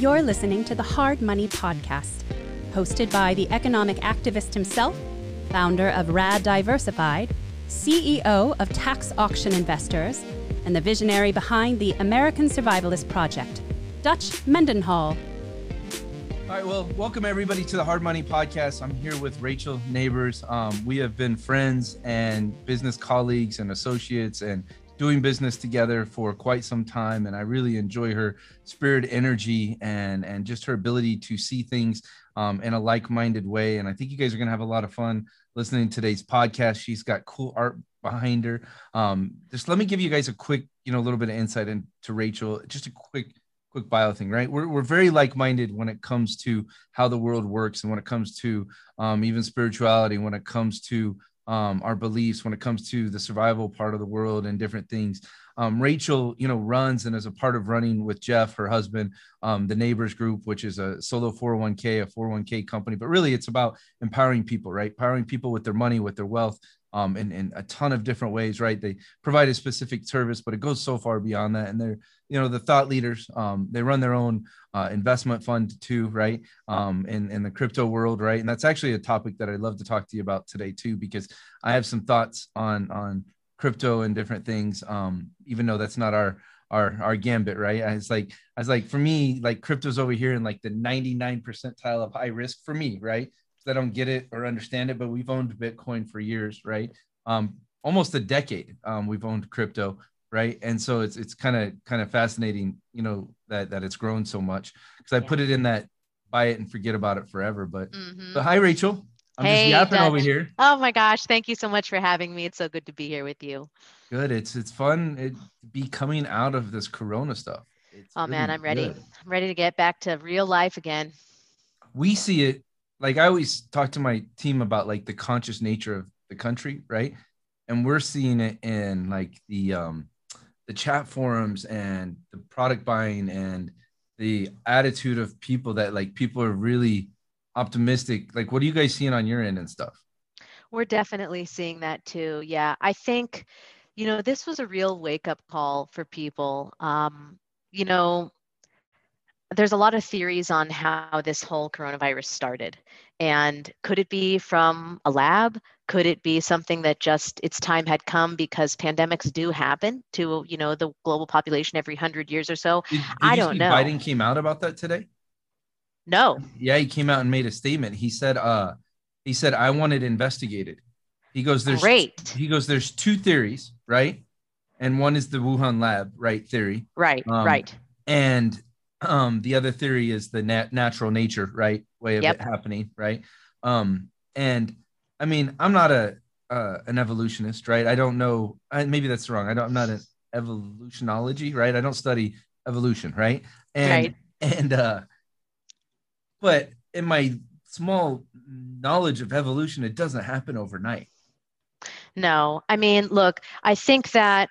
You're listening to the Hard Money Podcast, hosted by the economic activist himself, founder of Rad Diversified, CEO of Tax Auction Investors, and the visionary behind the American Survivalist Project, Dutch Mendenhall. All right, well, welcome everybody to the Hard Money Podcast. I'm here with Rachel Neighbors. Um, we have been friends and business colleagues and associates and doing business together for quite some time and i really enjoy her spirit energy and and just her ability to see things um, in a like-minded way and i think you guys are going to have a lot of fun listening to today's podcast. She's got cool art behind her. Um, just let me give you guys a quick you know a little bit of insight into rachel. Just a quick quick bio thing right? We're, we're very like-minded when it comes to how the world works and when it comes to um, even spirituality when it comes to um, our beliefs when it comes to the survival part of the world and different things. Um, Rachel, you know, runs and is a part of running with Jeff, her husband, um, the Neighbors Group, which is a solo 401k, a 401k company. But really, it's about empowering people, right? Empowering people with their money, with their wealth, um, in, in a ton of different ways, right? They provide a specific service, but it goes so far beyond that. And they're, you know, the thought leaders, um, they run their own uh, investment fund too, right? Um, in, in the crypto world, right? And that's actually a topic that I'd love to talk to you about today too, because I have some thoughts on, on crypto and different things, um, even though that's not our, our our gambit, right? I was like, I was like, for me, like crypto's over here in like the 99 percentile of high risk for me, right? I don't get it or understand it, but we've owned Bitcoin for years, right? Um, almost a decade. Um, we've owned crypto, right? And so it's it's kind of kind of fascinating, you know, that that it's grown so much because I yeah. put it in that buy it and forget about it forever. But mm-hmm. but hi, Rachel. I'm hey, just yapping over here. Oh my gosh, thank you so much for having me. It's so good to be here with you. Good. It's it's fun it be coming out of this corona stuff. It's oh really man, I'm ready. Good. I'm ready to get back to real life again. We see it like I always talk to my team about like the conscious nature of the country, right? And we're seeing it in like the um the chat forums and the product buying and the attitude of people that like people are really optimistic. Like what are you guys seeing on your end and stuff? We're definitely seeing that too. Yeah. I think you know this was a real wake up call for people. Um you know, there's a lot of theories on how this whole coronavirus started. And could it be from a lab? Could it be something that just its time had come because pandemics do happen to, you know, the global population every hundred years or so? Did, did I don't know. Biden came out about that today. No. Yeah, he came out and made a statement. He said, uh, he said, I want it investigated. He goes, there's great. He goes, there's two theories, right? And one is the Wuhan lab, right? Theory. Right, um, right. And um the other theory is the nat- natural nature right? Way of yep. it happening right? Um and i mean i'm not a uh, an evolutionist right? I don't know I, maybe that's wrong. I don't i'm not an evolutionology right? I don't study evolution right? And right. and uh but in my small knowledge of evolution it doesn't happen overnight. No. I mean look i think that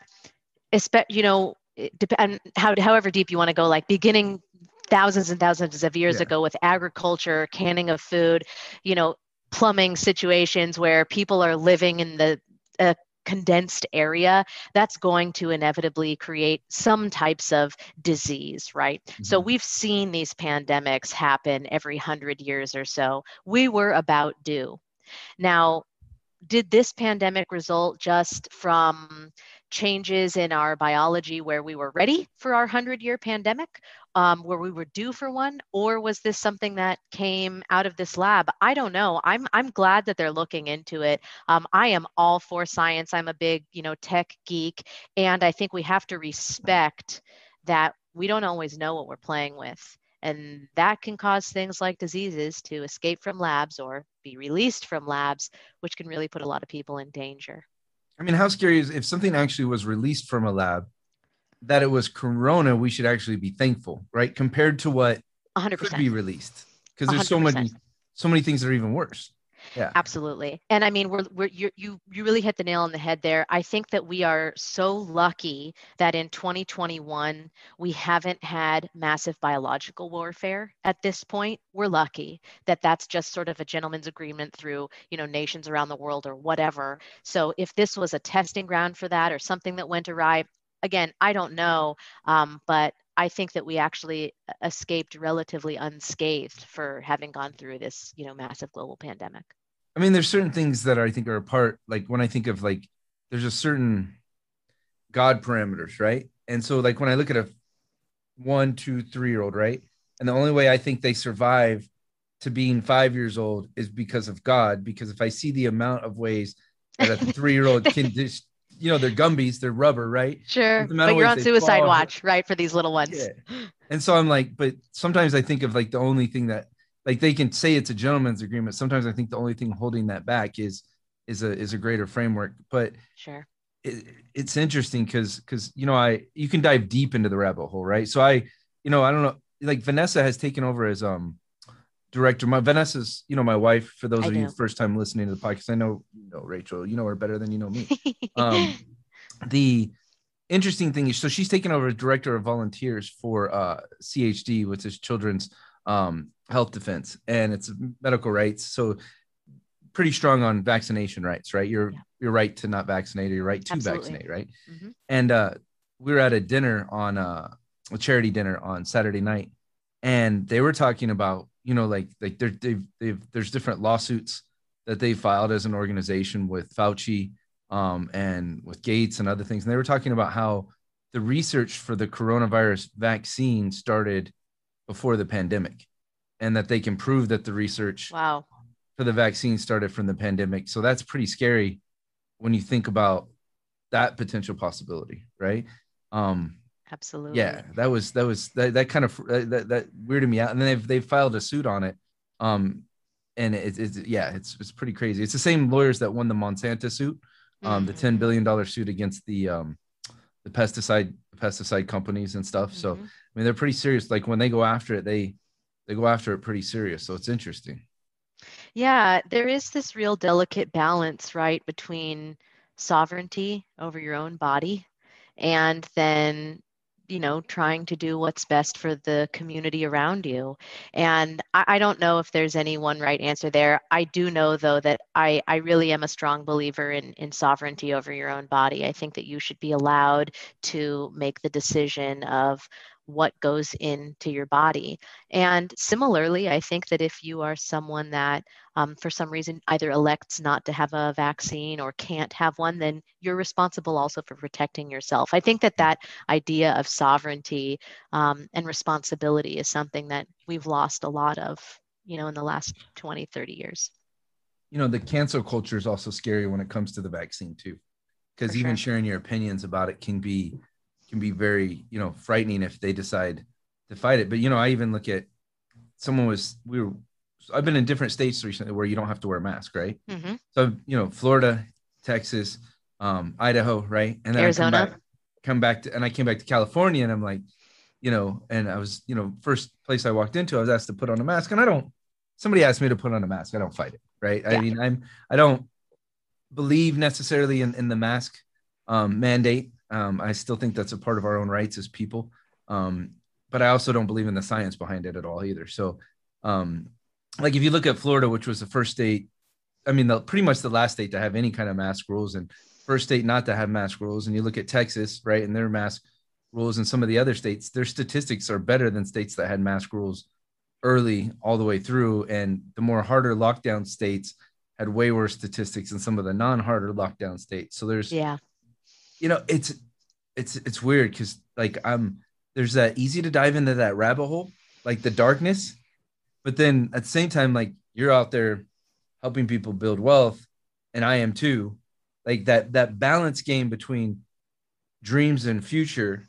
you know depend how, however deep you want to go like beginning thousands and thousands of years yeah. ago with agriculture canning of food you know plumbing situations where people are living in the uh, condensed area that's going to inevitably create some types of disease right mm-hmm. so we've seen these pandemics happen every 100 years or so we were about due now did this pandemic result just from changes in our biology where we were ready for our 100 year pandemic, um, where we were due for one, or was this something that came out of this lab? I don't know. I'm, I'm glad that they're looking into it. Um, I am all for science. I'm a big, you know, tech geek, and I think we have to respect that we don't always know what we're playing with. And that can cause things like diseases to escape from labs or be released from labs, which can really put a lot of people in danger. I mean, how scary is if something actually was released from a lab that it was corona, we should actually be thankful, right? Compared to what 100%. could be released. Because there's 100%. so many so many things that are even worse yeah. Absolutely. And i mean we're, we're you you you really hit the nail on the head there. I think that we are so lucky that in 2021 we haven't had massive biological warfare at this point. We're lucky that that's just sort of a gentleman's agreement through you know nations around the world or whatever. So if this was a testing ground for that or something that went awry again i don't know um, but I think that we actually uh, escaped relatively unscathed for having gone through this, you know, massive global pandemic. I mean, there's certain things that I think are a part. Like when I think of like, there's a certain God parameters, right? And so, like when I look at a one, two, three year old, right? And the only way I think they survive to being five years old is because of God. Because if I see the amount of ways that a three year old can just you know, they're Gumbies, they're rubber, right? Sure. But you're on suicide fall. watch, right? For these little ones. Yeah. And so I'm like, but sometimes I think of like the only thing that like they can say it's a gentleman's agreement. Sometimes I think the only thing holding that back is is a is a greater framework. But sure. It, it's interesting because because you know I you can dive deep into the rabbit hole, right? So I, you know, I don't know, like Vanessa has taken over as um director. My Vanessa's, you know, my wife. For those I of know. you first time listening to the podcast, I know you know Rachel. You know her better than you know me. um, the interesting thing is, so she's taken over as director of volunteers for uh, CHD, which is Children's um, Health Defense, and it's medical rights. So pretty strong on vaccination rights, right? You're yeah. you're right to not vaccinate, or you're right to Absolutely. vaccinate, right? Mm-hmm. And uh, we were at a dinner on uh, a charity dinner on Saturday night, and they were talking about you know, like like they're, they've they've there's different lawsuits that they filed as an organization with Fauci um, and with Gates and other things, and they were talking about how the research for the coronavirus vaccine started before the pandemic, and that they can prove that the research wow for the vaccine started from the pandemic. So that's pretty scary when you think about that potential possibility, right? Um, Absolutely. Yeah, that was that was that, that kind of that, that weirded me out. And then they've they've filed a suit on it. Um, and it's it's yeah, it's it's pretty crazy. It's the same lawyers that won the Monsanto suit, um, mm-hmm. the ten billion dollar suit against the um, the pesticide pesticide companies and stuff. Mm-hmm. So I mean, they're pretty serious. Like when they go after it, they they go after it pretty serious. So it's interesting. Yeah, there is this real delicate balance, right, between sovereignty over your own body and then you know trying to do what's best for the community around you. And I, I, don't know if there's any one right answer there. I do know though that i i really am a strong believer in in sovereignty over your own body. I think that you should be allowed to make the decision of what goes into your body. And similarly, I think that if you are someone that um, for some reason either elects not to have a vaccine or can't have one, then you're responsible also for protecting yourself. I think that that idea of sovereignty um, and responsibility is something that we've lost a lot of, you know, in the last 20, 30 years. You know, the cancel culture is also scary when it comes to the vaccine too, because even sure. sharing your opinions about it can be can be very you know frightening if they decide to fight it. But you know i even look at someone was we were i've been in different states recently where you don't have to wear a mask right? Mm-hmm. so you know florida texas um, idaho right? And then arizona I come back, come back to and i came back to california and i'm like you know and i was you know first place i walked into i was asked to put on a mask and i don't somebody asked me to put on a mask i don't fight it right? Yeah. i mean i'm i don't believe necessarily in, in the mask um, mandate um, I still think that's a part of our own rights as people. Um, but I also don't believe in the science behind it at all either. So, um, like if you look at Florida, which was the first state, I mean, the, pretty much the last state to have any kind of mask rules and first state not to have mask rules. And you look at Texas, right, and their mask rules and some of the other states, their statistics are better than states that had mask rules early all the way through. And the more harder lockdown states had way worse statistics than some of the non-harder lockdown states. So there's yeah you know, it's it's it's weird because like I'm there's that easy to dive into that rabbit hole, like the darkness, but then at the same time, like you're out there helping people build wealth, and I am too. Like that that balance game between dreams and future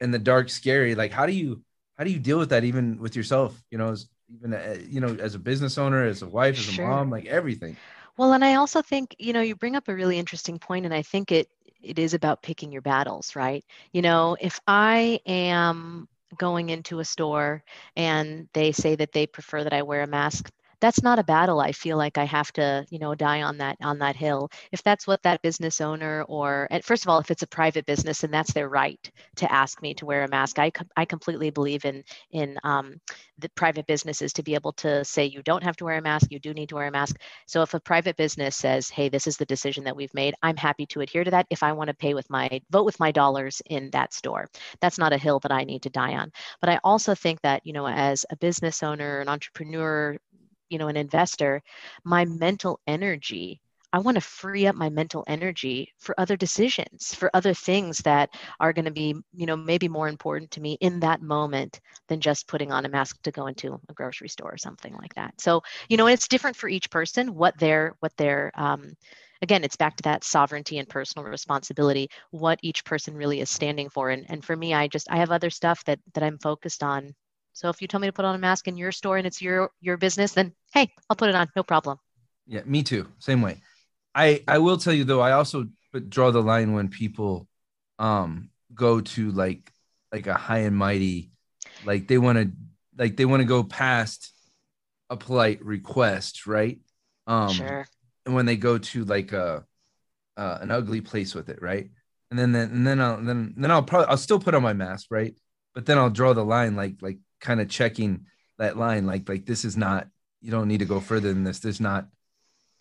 and the dark scary like how do you how do you deal with that even with yourself you know as even uh, you know as a business owner as a wife as sure. a mom like everything well and i also think you know you bring up a really interesting point and i think it it is about picking your battles, right? You mm-hmm. know, if I am going into a store and they say that they prefer that I wear a mask, that's not a battle i feel like i have to you know die on that on that hill. If that's what that business owner or first of all if it's a private business and that's their right to ask me to wear a mask. I, I completely believe in in um, the private businesses to be able to say you don't have to wear a mask you do need to wear a mask. So if a private business says hey this is the decision that we've made i'm happy to adhere to that if i want to pay with my vote with my dollars in that store. That's not a hill that i need to die on. But i also think that you know as a business owner an entrepreneur you know an investor my mental energy I want to free up my mental energy for other decisions, for other things that are going to be, you know, maybe more important to me in that moment than just putting on a mask to go into a grocery store or something like that. So, you know, it's different for each person what their what their um, again, it's back to that sovereignty and personal responsibility, what each person really is standing for. And and for me, I just I have other stuff that that I'm focused on so if you tell me to put on a mask in your store and it's your your business, then hey, I'll put it on, no problem. Yeah, me too. Same way. I I will tell you though, I also draw the line when people um go to like like a high and mighty, like they want to like they want to go past a polite request, right? Um sure. And when they go to like a uh, an ugly place with it, right? And then then and then I'll then then I'll probably I'll still put on my mask, right? But then I'll draw the line like like kind of checking that line like like this is not you don't need to go further than this. There's not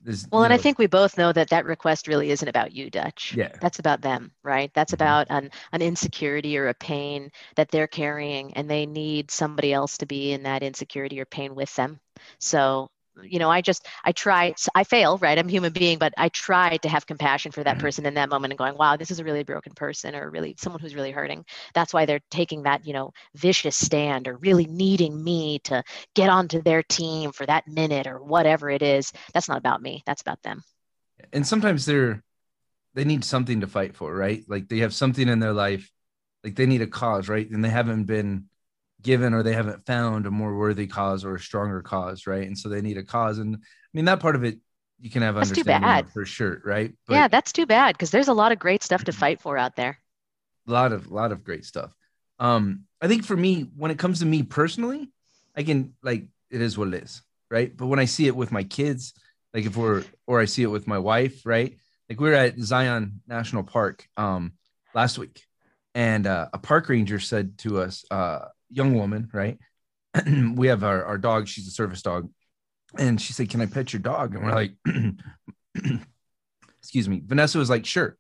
there's well and know, i think we both know that that request really isn't about you dutch. Yeah. That's about them right? That's mm-hmm. about an, an insecurity or a pain that they're carrying and they need somebody else to be in that insecurity or pain with them. So you know i just i try i fail right? I'm a human being but i try to have compassion for that mm-hmm. person in that moment and going wow this is a really broken person or really someone who's really hurting. That's why they're taking that you know vicious stand or really needing me to get onto their team for that minute or whatever it is. That's not about me. That's about them. And sometimes they're they need something to fight for right? Like they have something in their life like they need a cause right? And they haven't been given or they haven't found a more worthy cause or a stronger cause, right? And so they need a cause. And I mean that part of it you can have that's understanding for sure, right? But yeah, that's too bad because there's a lot of great stuff to fight for out there. A lot of lot of great stuff. Um, I think for me, when it comes to me personally, I can like it is what it is, right? But when I see it with my kids, like if we're or I see it with my wife, right? Like we were at Zion National Park um last week, and uh, a park ranger said to us, uh, young woman, right? we have our, our dog, she's a service dog. And she said, Can I pet your dog? And we're like, excuse me. Vanessa was like, sure.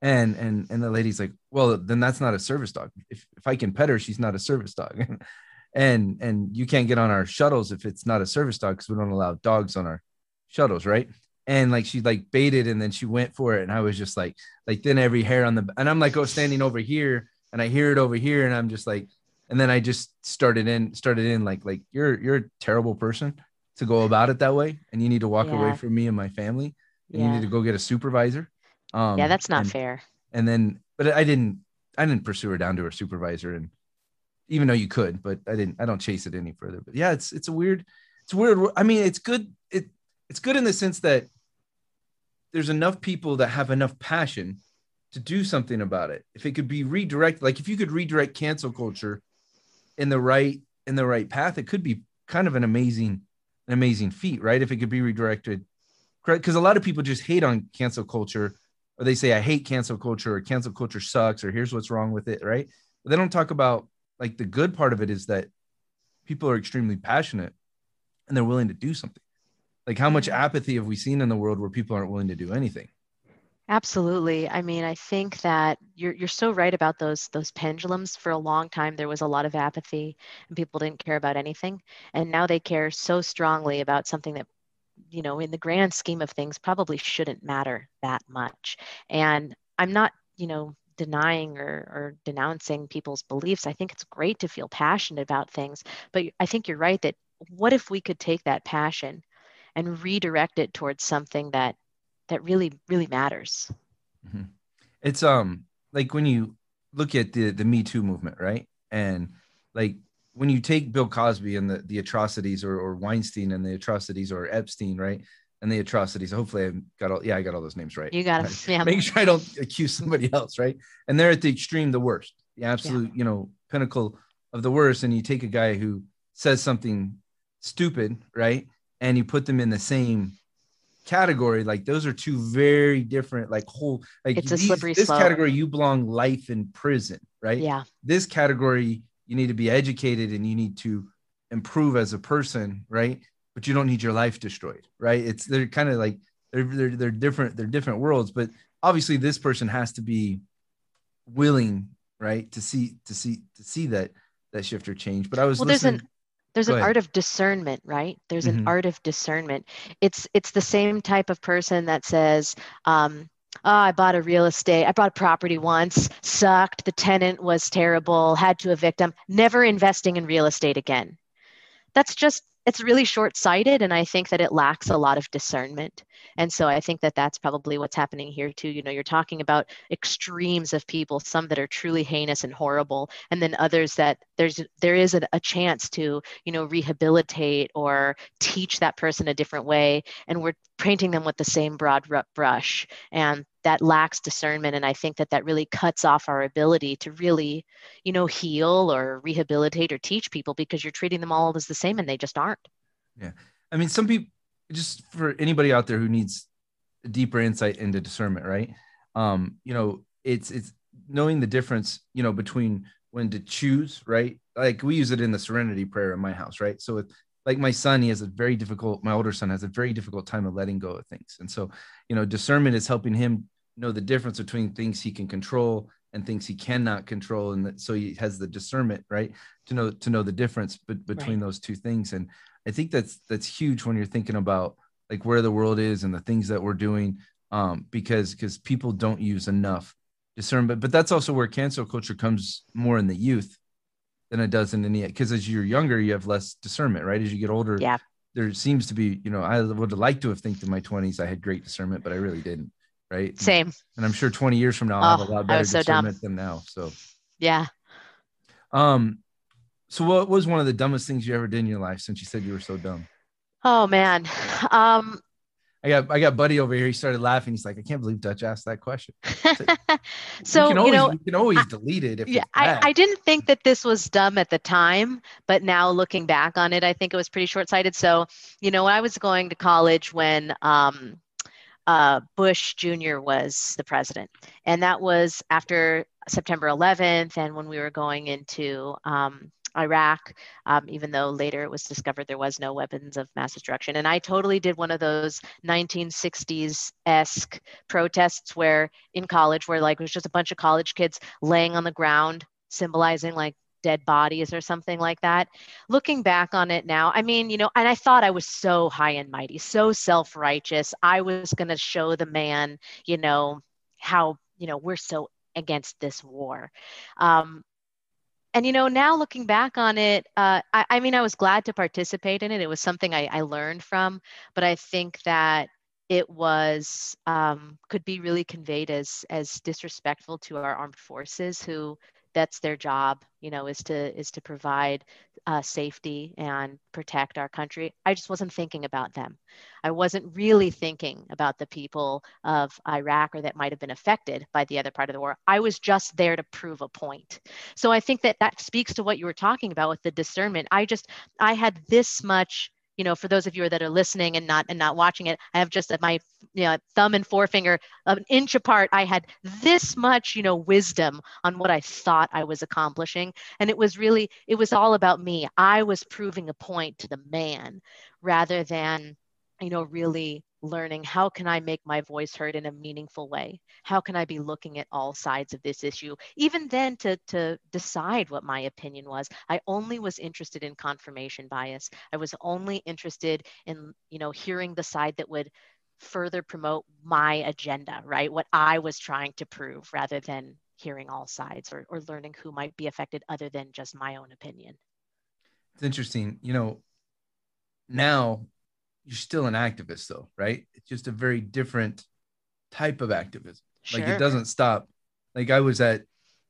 And and and the lady's like, well, then that's not a service dog. If if I can pet her, she's not a service dog. and and you can't get on our shuttles if it's not a service dog because we don't allow dogs on our shuttles, right? And like she like baited and then she went for it. And I was just like, like then every hair on the and I'm like, oh, standing over here and I hear it over here, and I'm just like, and then I just started in started in like like you're you're a terrible person to go about it that way, and you need to walk yeah. away from me and my family, and yeah. you need to go get a supervisor. Um, yeah, that's not and, fair. And then, but I didn't I didn't pursue her down to her supervisor, and even though you could, but I didn't I don't chase it any further. But yeah, it's it's a weird it's weird. I mean, it's good it it's good in the sense that there's enough people that have enough passion to do something about it. If it could be redirected, like if you could redirect cancel culture in the right in the right path, it could be kind of an amazing an amazing feat, right? If it could be redirected, correct? because a lot of people just hate on cancel culture, or they say I hate cancel culture, or cancel culture sucks, or here's what's wrong with it, right? But they don't talk about like the good part of it is that people are extremely passionate and they're willing to do something. Like how much mm-hmm. apathy have we seen in the world where people aren't willing to do anything? Absolutely. I mean, I think that you're you're so right about those those pendulums. For a long time, there was a lot of apathy, and people didn't care about anything. And now they care so strongly about something that, you know, in the grand scheme of things, probably shouldn't matter that much. And I'm not, you know, denying or, or denouncing people's beliefs. I think it's great to feel passionate about things, but I think you're right that what if we could take that passion and redirect it towards something that that really really matters. Mm-hmm. it's um like when you look at the the me too movement right? And like when you take bill cosby and the, the atrocities or, or weinstein and the atrocities or epstein right? And the atrocities hopefully i got all yeah i got all those names right. You got it yeah. Make sure i don't accuse somebody else right? And they're at the extreme the worst. The absolute yeah. you know pinnacle of the worst. And you take a guy who says something stupid right? And you put them in the same category like those are two very different like whole like it's a slippery this slope. category you belong life in prison right? Yeah. This category you need to be educated and you need to improve as a person right? But you don't need your life destroyed right? It's they're kind of like they're, they're they're different they're different worlds but obviously this person has to be willing right to see to see to see that that shift or change. But i was well there's listening an there's an art of discernment right? There's Mhm. an art of discernment. It's it's the same type of person that says um oh, i bought a real estate i bought a property once sucked the tenant was terrible had to evict them never investing in real estate again. That's just it's really short-sighted and i think that it lacks a lot of discernment. And so i think that that's probably what's happening here too. You know you're talking about extremes of people some that are truly heinous and horrible and then others that there's there is a, a chance to you know rehabilitate or teach that person a different way and we're painting them with the same broad brush. And that lacks discernment and i think that that really cuts off our ability to really you know heal or rehabilitate or teach people because you're treating them all as the same and they just aren't Yeah. I mean, some people, just for anybody out there who needs a deeper insight into discernment, right? Um, you know, it's it's knowing the difference, you know, between when to choose, right? Like we use it in the Serenity Prayer in my house, right? So with like my son, he has a very difficult. My older son has a very difficult time of letting go of things, and so you know, discernment is helping him know the difference between things he can control and things he cannot control, and that, so he has the discernment, right, to know to know the difference be- between those two things, and I think that's that's huge when you're thinking about like where the world is and the things that we're doing, um, because because people don't use enough discernment. But that's also where cancel culture comes more in the youth than it does in any. Because as you're younger, you have less discernment, right? As you get older, Yeah. there seems to be, you know, I would have liked to have think in my 20s I had great discernment, but I really didn't, right? same And I'm sure 20 years from now I'll have a Oh, lot better so dumb. discernment than now. So, yeah um, so what was one of the dumbest things you ever did in your life since you said you were so dumb? oh man um I got I got Buddy over here. He started laughing. He's like, I can't believe Dutch asked that question. so we can you always, know we can always delete it if yeah I. I didn't think that this was dumb at the time but now looking back on it i think it was pretty short-sighted so you know i was going to college when um, uh, bush jr was the president and that was after september 11th and when we were going into um, iraq um, even though later it was discovered there was no weapons of mass destruction. And i totally did one of those 1960s-esque protests where in college where like it was just a bunch of college kids laying on the ground symbolizing like dead bodies or something like that. Looking back on it now i mean you know and i thought i was so high and mighty so self-righteous. I was going to show the man you know how you know we're so against this war. Um, and you know now looking back on it uh, I, I mean i was glad to participate in it. It was something i, I learned from but i think that it was um, could be really conveyed as as disrespectful to our armed forces who that's their job you know is to is to provide uh, safety and protect our country. I just wasn't thinking about them. I wasn't really thinking about the people of iraq or that might have been affected by the other part of the war. I was just there to prove a point. So i think that that speaks to what you were talking about with the discernment. I just i had this much you know for those of you that are listening and not and not watching it i have just my you know thumb and forefinger an inch apart i had this much you know wisdom on what i thought i was accomplishing. And it was really it was all about me. I was proving a point to the man rather than you know really learning how can i make my voice heard in a meaningful way? How can i be looking at all sides of this issue? Even then to to decide what my opinion was i only was interested in confirmation bias. I was only interested in you know hearing the side that would further promote my agenda right? What i was trying to prove rather than hearing all sides or, or learning who might be affected other than just my own opinion. It's interesting. You know, now you're still an activist, though, right? It's just a very different type of activism. sure. Like it doesn't stop. Like I was at,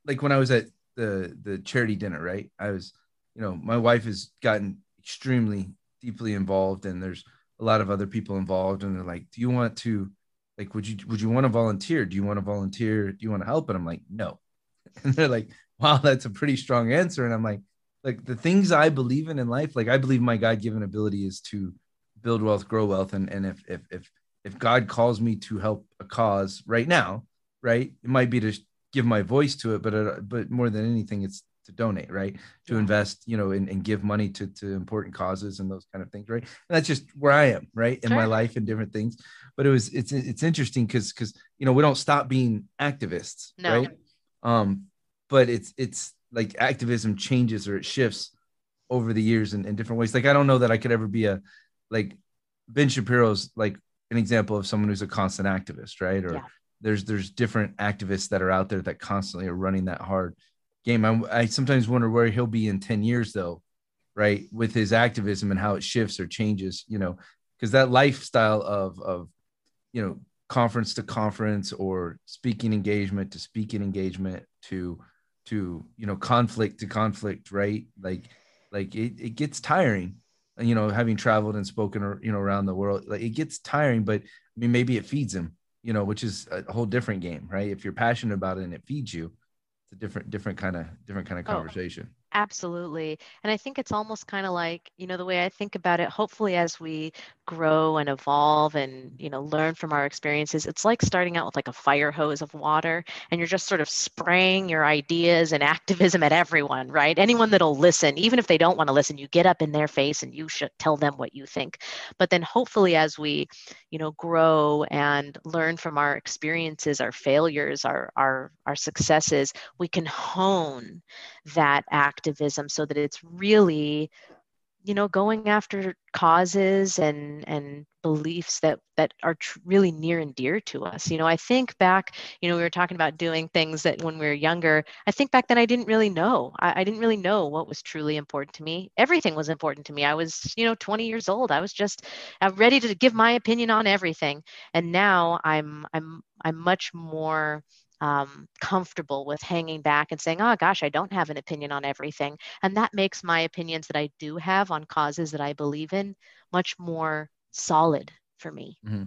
like when I was at the the charity dinner, right? I was, you know, my wife has gotten extremely deeply involved, and there's a lot of other people involved, and they're like, "Do you want to, like, would you would you want to volunteer? Do you want to volunteer? Do you want to help?" And I'm like, "No," and they're like, "Wow, that's a pretty strong answer," and I'm like like the things I believe in in life, like I believe my God given ability is to build wealth, grow wealth, and and if if if if God calls me to help a cause right now, right, it might be to give my voice to it, but uh, but more than anything, it's to donate, right? To yeah. invest, you know, and, and give money to to important causes and those kind of things, right? And that's just where I am, right, in sure. my life and different things. But it was it's it's interesting because because you know we don't stop being activists, no. right? Um, but it's it's like activism changes or it shifts over the years in, in different ways. Like I don't know that I could ever be a like Ben Shapiro's like an example of someone who's a constant activist, right? Or yeah. there's there's different activists that are out there that constantly are running that hard game. I, I sometimes wonder where he'll be in 10 years though, right? With his activism and how it shifts or changes, you know, because that lifestyle of of you know conference to conference or speaking engagement to speaking engagement to to you know conflict to conflict right like like it, it gets tiring you know having traveled and spoken you know around the world like it gets tiring but i mean maybe it feeds him you know which is a whole different game right? If you're passionate about it and it feeds you it's a different different kind of different kind of oh, conversation Absolutely. And I think it's almost kind of like, you know, the way I think about it, hopefully as we grow and evolve and, you know, learn from our experiences, it's like starting out with like a fire hose of water and you're just sort of spraying your ideas and activism at everyone, right? Anyone that'll listen, even if they don't want to listen, you get up in their face and you should tell them what you think. But then hopefully as we, you know, grow and learn from our experiences, our failures, our our our successes, we can hone that activism so that it's really you know going after causes and and beliefs that that are tr- really near and dear to us. You know i think back you know we were talking about doing things that when we were younger i think back then i didn't really know. I, I, didn't really know what was truly important to me. Everything was important to me. I was you know 20 years old. I was just uh, ready to give my opinion on everything. And now i'm i'm i'm much more um, comfortable with hanging back and saying, oh gosh, I don't have an opinion on everything. And that makes my opinions that I do have on causes that I believe in much more solid for me. Mm-hmm.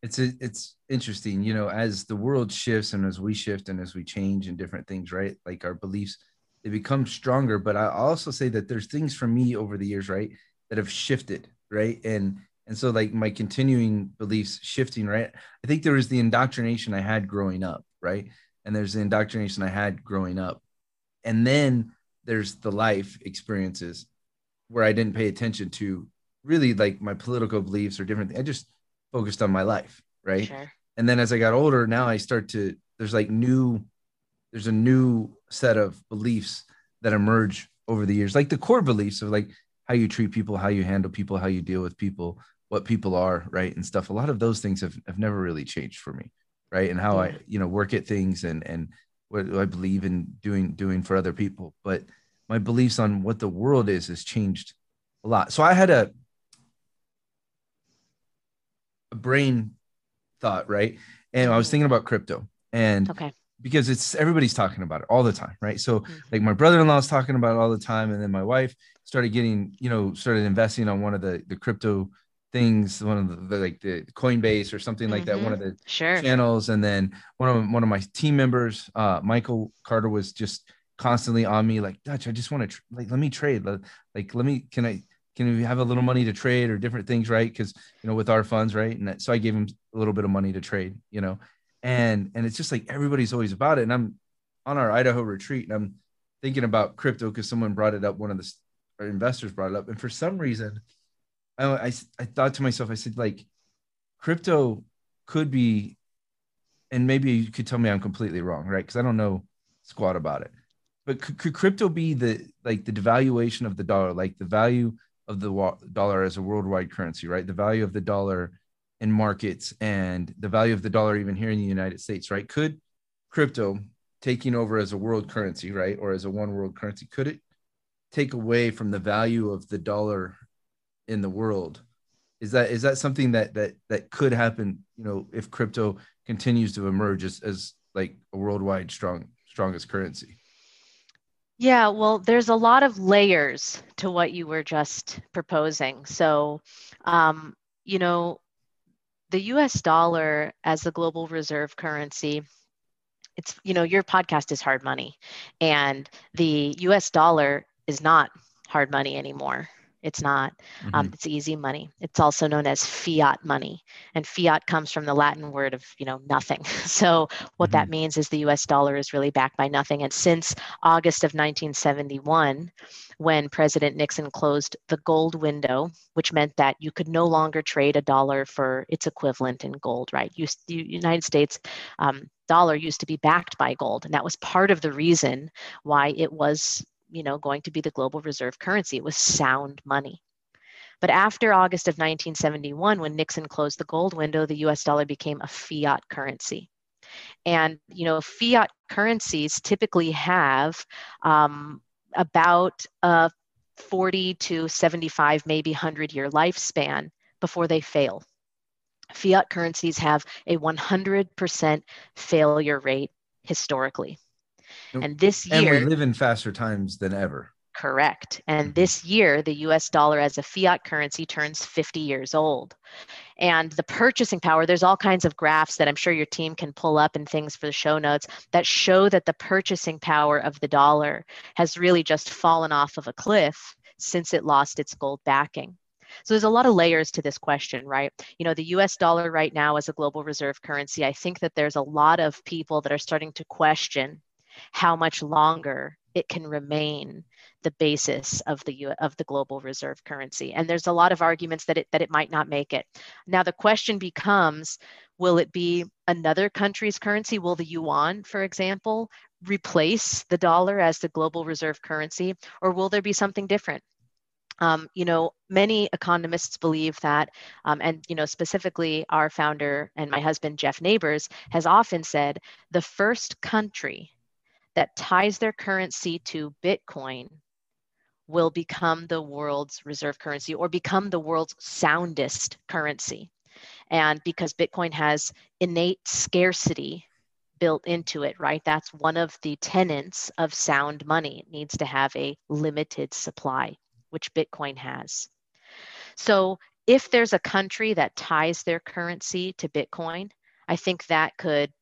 It's it's interesting, you know, as the world shifts and as we shift and as we change and different things, right? Like our beliefs, they become stronger. But I also say that there's things for me over the years, right, that have shifted, right? And and so like my continuing beliefs shifting right i think there was the indoctrination i had growing up right and there's the indoctrination i had growing up and then there's the life experiences where i didn't pay attention to really like my political beliefs or different things. i just focused on my life right sure. and then as i got older now i start to there's like new there's a new set of beliefs that emerge over the years like the core beliefs of like how you treat people how you handle people how you deal with people what people are, right, and stuff. A lot of those things have, have never really changed for me, right, and how yeah. I you know work at things and and what I believe in doing doing for other people. But my beliefs on what the world is has changed a lot. So I had a a brain thought, right, and I was thinking about crypto and okay because it's everybody's talking about it all the time, right? So mm-hmm. like my brother-in-law is talking about it all the time, and then my wife started getting, you know, started investing on one of the the crypto things one of the, like the coinbase or something like mm-hmm. that one of mm-hmm. the sure. channels and then one of one of my team members uh michael carter was just constantly on me like dutch i just want to tr- like let me trade like let me can i can we have a little money to trade or different things right because you know with our funds right and that, so i gave him a little bit of money to trade you know and and it's just like everybody's always about it and i'm on our idaho retreat and i'm thinking about crypto because someone brought it up one of the investors brought it up and for some reason I, I, I thought to myself, I said, like, crypto could be, and maybe you could tell me I'm completely wrong, right? Because I don't know squat about it. But could, could crypto be the like the devaluation of the dollar, like the value of the wa- dollar as a worldwide currency, right? The value of the dollar in markets and the value of the dollar even here in the United States, right? Could crypto taking over as a world currency, right, or as a one world currency, could it take away from the value of the dollar in the world. Is that is that something that that that could happen you know if crypto continues to emerge as, as like a worldwide strong strongest currency? Yeah well there's a lot of layers to what you were just proposing. So um, you know the us dollar as the global reserve currency it's you know your podcast is hard money and the us dollar is not hard money anymore It's not. Um, mm-hmm. Um, it's easy money. It's also known as fiat money, and fiat comes from the Latin word of you know nothing. So what mm-hmm. that means is the U.S. dollar is really backed by nothing. And since August of 1971, when President Nixon closed the gold window, which meant that you could no longer trade a dollar for its equivalent in gold. Right? You, the United States um, dollar used to be backed by gold, and that was part of the reason why it was you know going to be the global reserve currency it was sound money. But after august of 1971 when nixon closed the gold window the us dollar became a fiat currency. And you know fiat currencies typically have um, about a 40 to 75 maybe 100 year lifespan before they fail. Fiat currencies have a 100% failure rate historically and this year, and we live in faster times than ever. Correct. And mm-hmm. this year, the US dollar as a fiat currency turns 50 years old. And the purchasing power, there's all kinds of graphs that I'm sure your team can pull up and things for the show notes that show that the purchasing power of the dollar has really just fallen off of a cliff since it lost its gold backing. So there's a lot of layers to this question, right? You know, the US dollar right now as a global reserve currency, I think that there's a lot of people that are starting to question how much longer it can remain the basis of the of the global reserve currency. And there's a lot of arguments that it that it might not make it. Now the question becomes will it be another country's currency? Will the yuan for example replace the dollar as the global reserve currency or will there be something different? Um, you know, many economists believe that, um, and you know, specifically our founder and my husband Jeff Neighbors has often said, the first country that ties their currency to Bitcoin will become the world's reserve currency or become the world's soundest currency. And because Bitcoin has innate scarcity built into it, right? That's one of the tenets of sound money. It needs to have a limited supply, which Bitcoin has. So if there's a country that ties their currency to Bitcoin, I think that could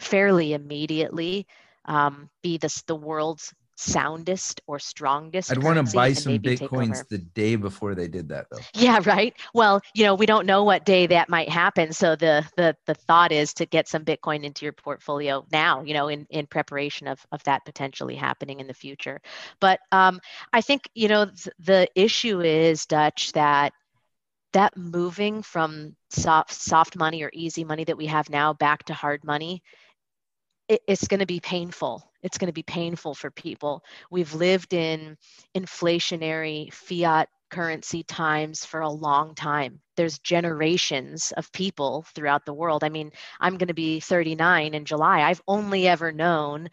fairly immediately um, be this the world's soundest or strongest. I'd want to buy some bitcoins the day before they did that, though. Yeah, right. Well, you know, we don't know what day that might happen, so the the the thought is to get some Bitcoin into your portfolio now. You know, in in preparation of of that potentially happening in the future. But um, I think you know th- the issue is Dutch that that moving from soft soft money or easy money that we have now back to hard money it, it's going to be painful. It's going to be painful for people. We've lived in inflationary fiat currency times for a long time. There's generations of people throughout the world. I mean, I'm going to be 39 in July. I've only ever known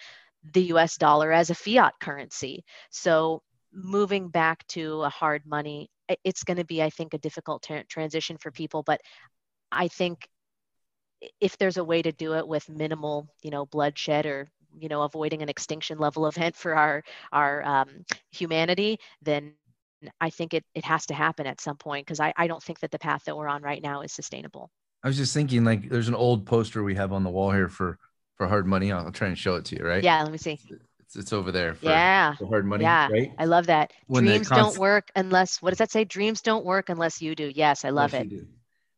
the US dollar as a fiat currency. So moving back to a hard money, it's going to be, I think, a difficult tra- transition for people. But I think if there's a way to do it with minimal, you know, bloodshed or you know avoiding an extinction level event for our our um, humanity, then I think it it has to happen at some point because I I don't think that the path that we're on right now is sustainable. I was just thinking like there's an old poster we have on the wall here for for hard money. I'll, try and show it to you, right? Yeah, let me see. It's, it's over there. For, yeah. Hard money. Yeah. Right. I love that. When Dreams const- don't work unless what does that say? Dreams don't work unless you do. Yes, I love it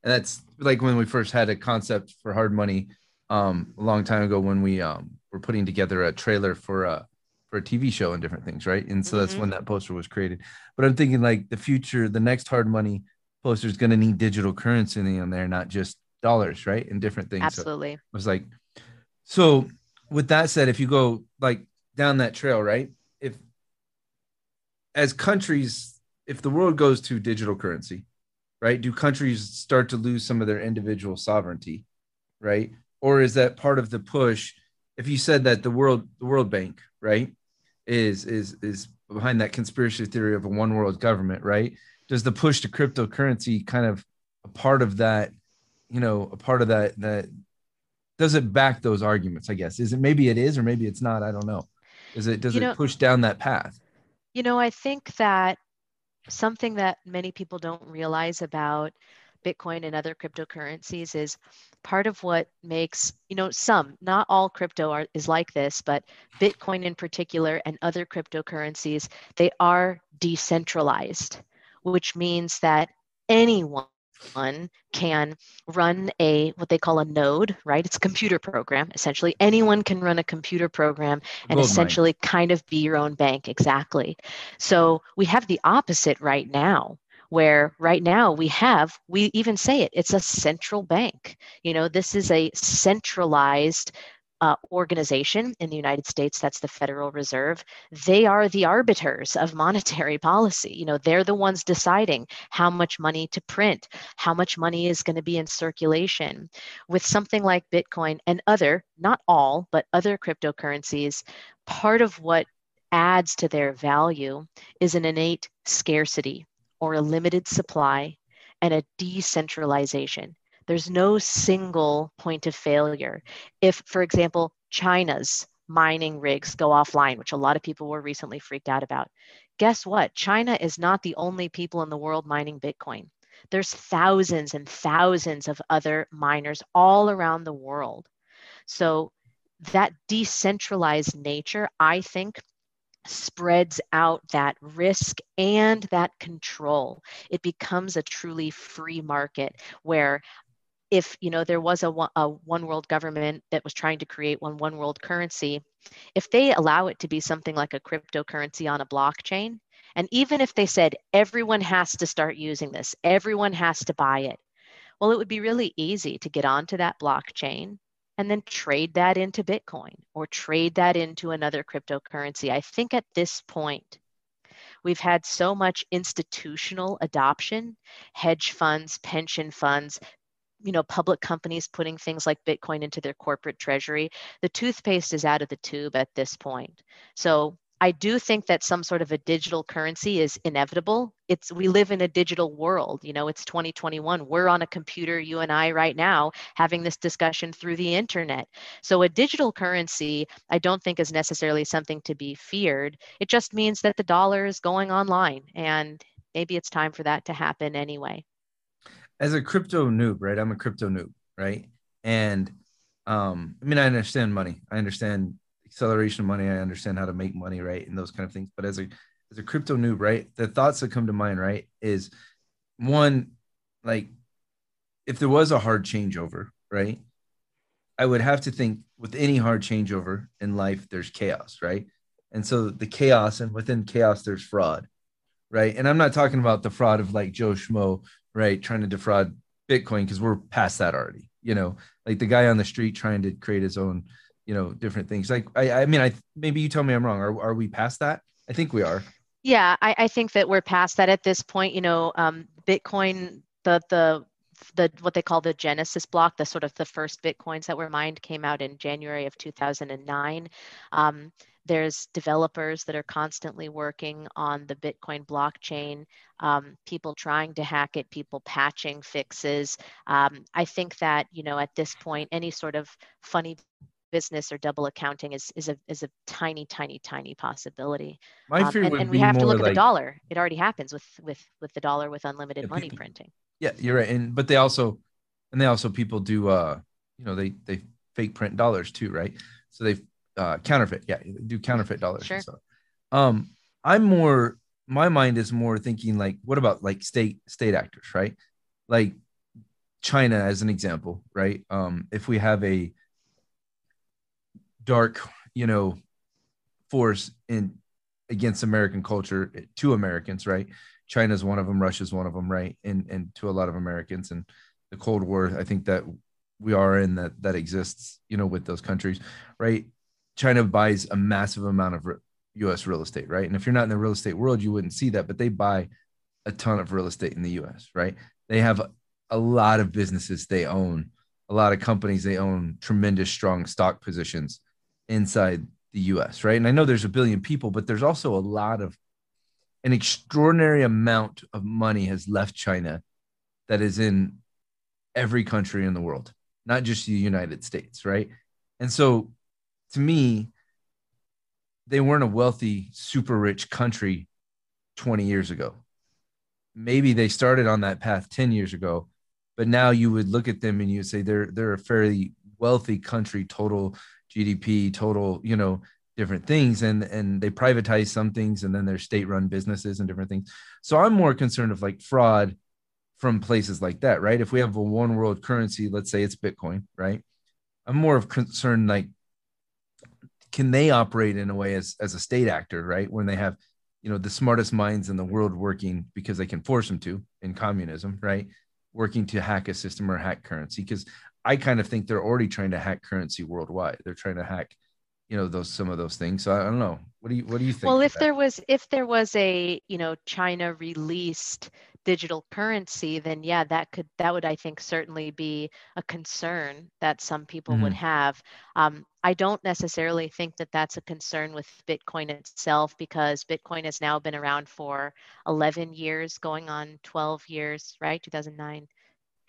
and that's like when we first had a concept for hard money um, a long time ago when we um, were putting together a trailer for a for a TV show and different things, right? And so mm-hmm. that's when that poster was created. But I'm thinking like the future, the next hard money poster is going to need digital currency in there, not just dollars, right? And different things. Absolutely. So I was like, so with that said, if you go like down that trail, right? If as countries, if the world goes to digital currency, right? Do countries start to lose some of their individual sovereignty, right? Or is that part of the push? If you said that the world, the World Bank, right, is is is behind that conspiracy theory of a one world government, right? Does the push to cryptocurrency kind of a part of that, you know, a part of that that does it back those arguments? I guess is it maybe it is or maybe it's not. I don't know. Is it does you it know, push down that path? You know, I think that something that many people don't realize about Bitcoin and other cryptocurrencies is part of what makes, you know, some, not all crypto are, is like this, but Bitcoin in particular and other cryptocurrencies, they are decentralized, which means that anyone can run a what they call a node right? It's a computer program. Essentially anyone can run a computer program and Gold essentially mine. kind of be your own bank exactly. So we have the opposite right now where right now we have we even say it it's a central bank. You know this is a centralized uh, organization in the United States, that's the Federal Reserve, they are the arbiters of monetary policy. You know, they're the ones deciding how much money to print, how much money is going to be in circulation. With something like Bitcoin and other, not all, but other cryptocurrencies, part of what adds to their value is an innate scarcity or a limited supply and a decentralization. There's no single point of failure. If, for example, China's mining rigs go offline, which a lot of people were recently freaked out about, guess what? China is not the only people in the world mining Bitcoin. There's thousands and thousands of other miners all around the world. So that decentralized nature, I think, spreads out that risk and that control. It becomes a truly free market where if you know there was a, a one world government that was trying to create one one world currency if they allow it to be something like a cryptocurrency on a blockchain and even if they said everyone has to start using this everyone has to buy it well it would be really easy to get onto that blockchain and then trade that into Bitcoin or trade that into another cryptocurrency. I think at this point, we've had so much institutional adoption, hedge funds, pension funds, you know, public companies putting things like Bitcoin into their corporate treasury. The toothpaste is out of the tube at this point. So I do think that some sort of a digital currency is inevitable. It's we live in a digital world, you know, it's 2021. We're on a computer, you and I right now, having this discussion through the internet. So a digital currency, I don't think is necessarily something to be feared. It just means that the dollar is going online and maybe it's time for that to happen anyway. As a crypto noob, right? I'm a crypto noob, right? And um, I mean, I understand money. I understand acceleration of money. I understand how to make money, right? And those kind of things. But as a as a crypto noob, right? The thoughts that come to mind, right, is one, like if there was a hard changeover, right? I would have to think with any hard changeover in life, there's chaos, right? And so the chaos, and within chaos, there's fraud, right? And I'm not talking about the fraud of like Joe Schmo, right? Trying to defraud Bitcoin because we're past that already, you know, like the guy on the street trying to create his own you know different things. Like i i mean i maybe you tell me i'm wrong. Are, are we past that? I think we are. Yeah I, I think that we're past that at this point you know um, bitcoin the the the what they call the genesis block the sort of the first bitcoins that were mined came out in january of 2009 um, there's developers that are constantly working on the bitcoin blockchain um, people trying to hack it people patching fixes. Um, i think that you know at this point any sort of funny business or double accounting is is a is a tiny tiny tiny possibility. My um, fear and, would and we have to look at the dollar. It already happens with with with the dollar with unlimited yeah, money people, printing. Yeah you're right. And but they also and they also people do uh you know they they fake print dollars too right? So they uh counterfeit yeah do counterfeit dollars sure. um i'm more my mind is more thinking like what about like state state actors right like china as an example right um if we have a dark, you know, force in against American culture to Americans, right? China's one of them, Russia's one of them, right? And and to a lot of Americans and the Cold War, I think that we are in that that exists, you know, with those countries, right? China buys a massive amount of U.S. real estate, right? And if you're not in the real estate world, you wouldn't see that, but they buy a ton of real estate in the U.S., right? They have a lot of businesses they own, a lot of companies they own, tremendous strong stock positions inside the US, right? And I know there's a billion people, but there's also a lot of an extraordinary amount of money has left China that is in every country in the world, not just the United States, right? And so to me, they weren't a wealthy, super rich country 20 years ago. Maybe they started on that path 10 years ago, but now you would look at them and you would say they're they're a fairly wealthy country, total GDP, total, you know, different things, and and they privatize some things, and then they're state-run businesses and different things. So I'm more concerned of like fraud from places like that, right? If we have a one world currency, let's say it's Bitcoin, right? I'm more of concerned like can they operate in a way as as a state actor, right? When they have, you know, the smartest minds in the world working because they can force them to in communism, right? Working to hack a system or hack currency. Because I kind of think they're already trying to hack currency worldwide. They're trying to hack, you know, those some of those things. So I don't know. What do you what do you think? Well, if there was if there was a you know China released digital currency, then yeah, that could that would I think certainly be a concern that some people mm-hmm. would have. Um, I don't necessarily think that that's a concern with Bitcoin itself because Bitcoin has now been around for 11 years, going on 12 years, right? 2009.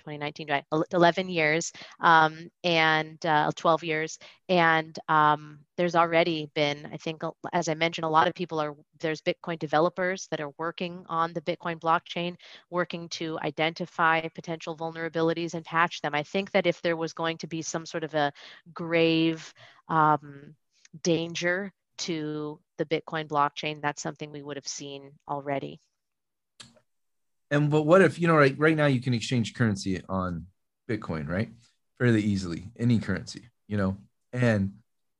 2019, right? 11 years um, and uh, 12 years. And um, there's already been, I think, as I mentioned, a lot of people are, there's Bitcoin developers that are working on the Bitcoin blockchain, working to identify potential vulnerabilities and patch them. I think that if there was going to be some sort of a grave um, danger to the Bitcoin blockchain, that's something we would have seen already. And but what if you know right right now you can exchange currency on Bitcoin, right? Fairly easily, any currency, you know. And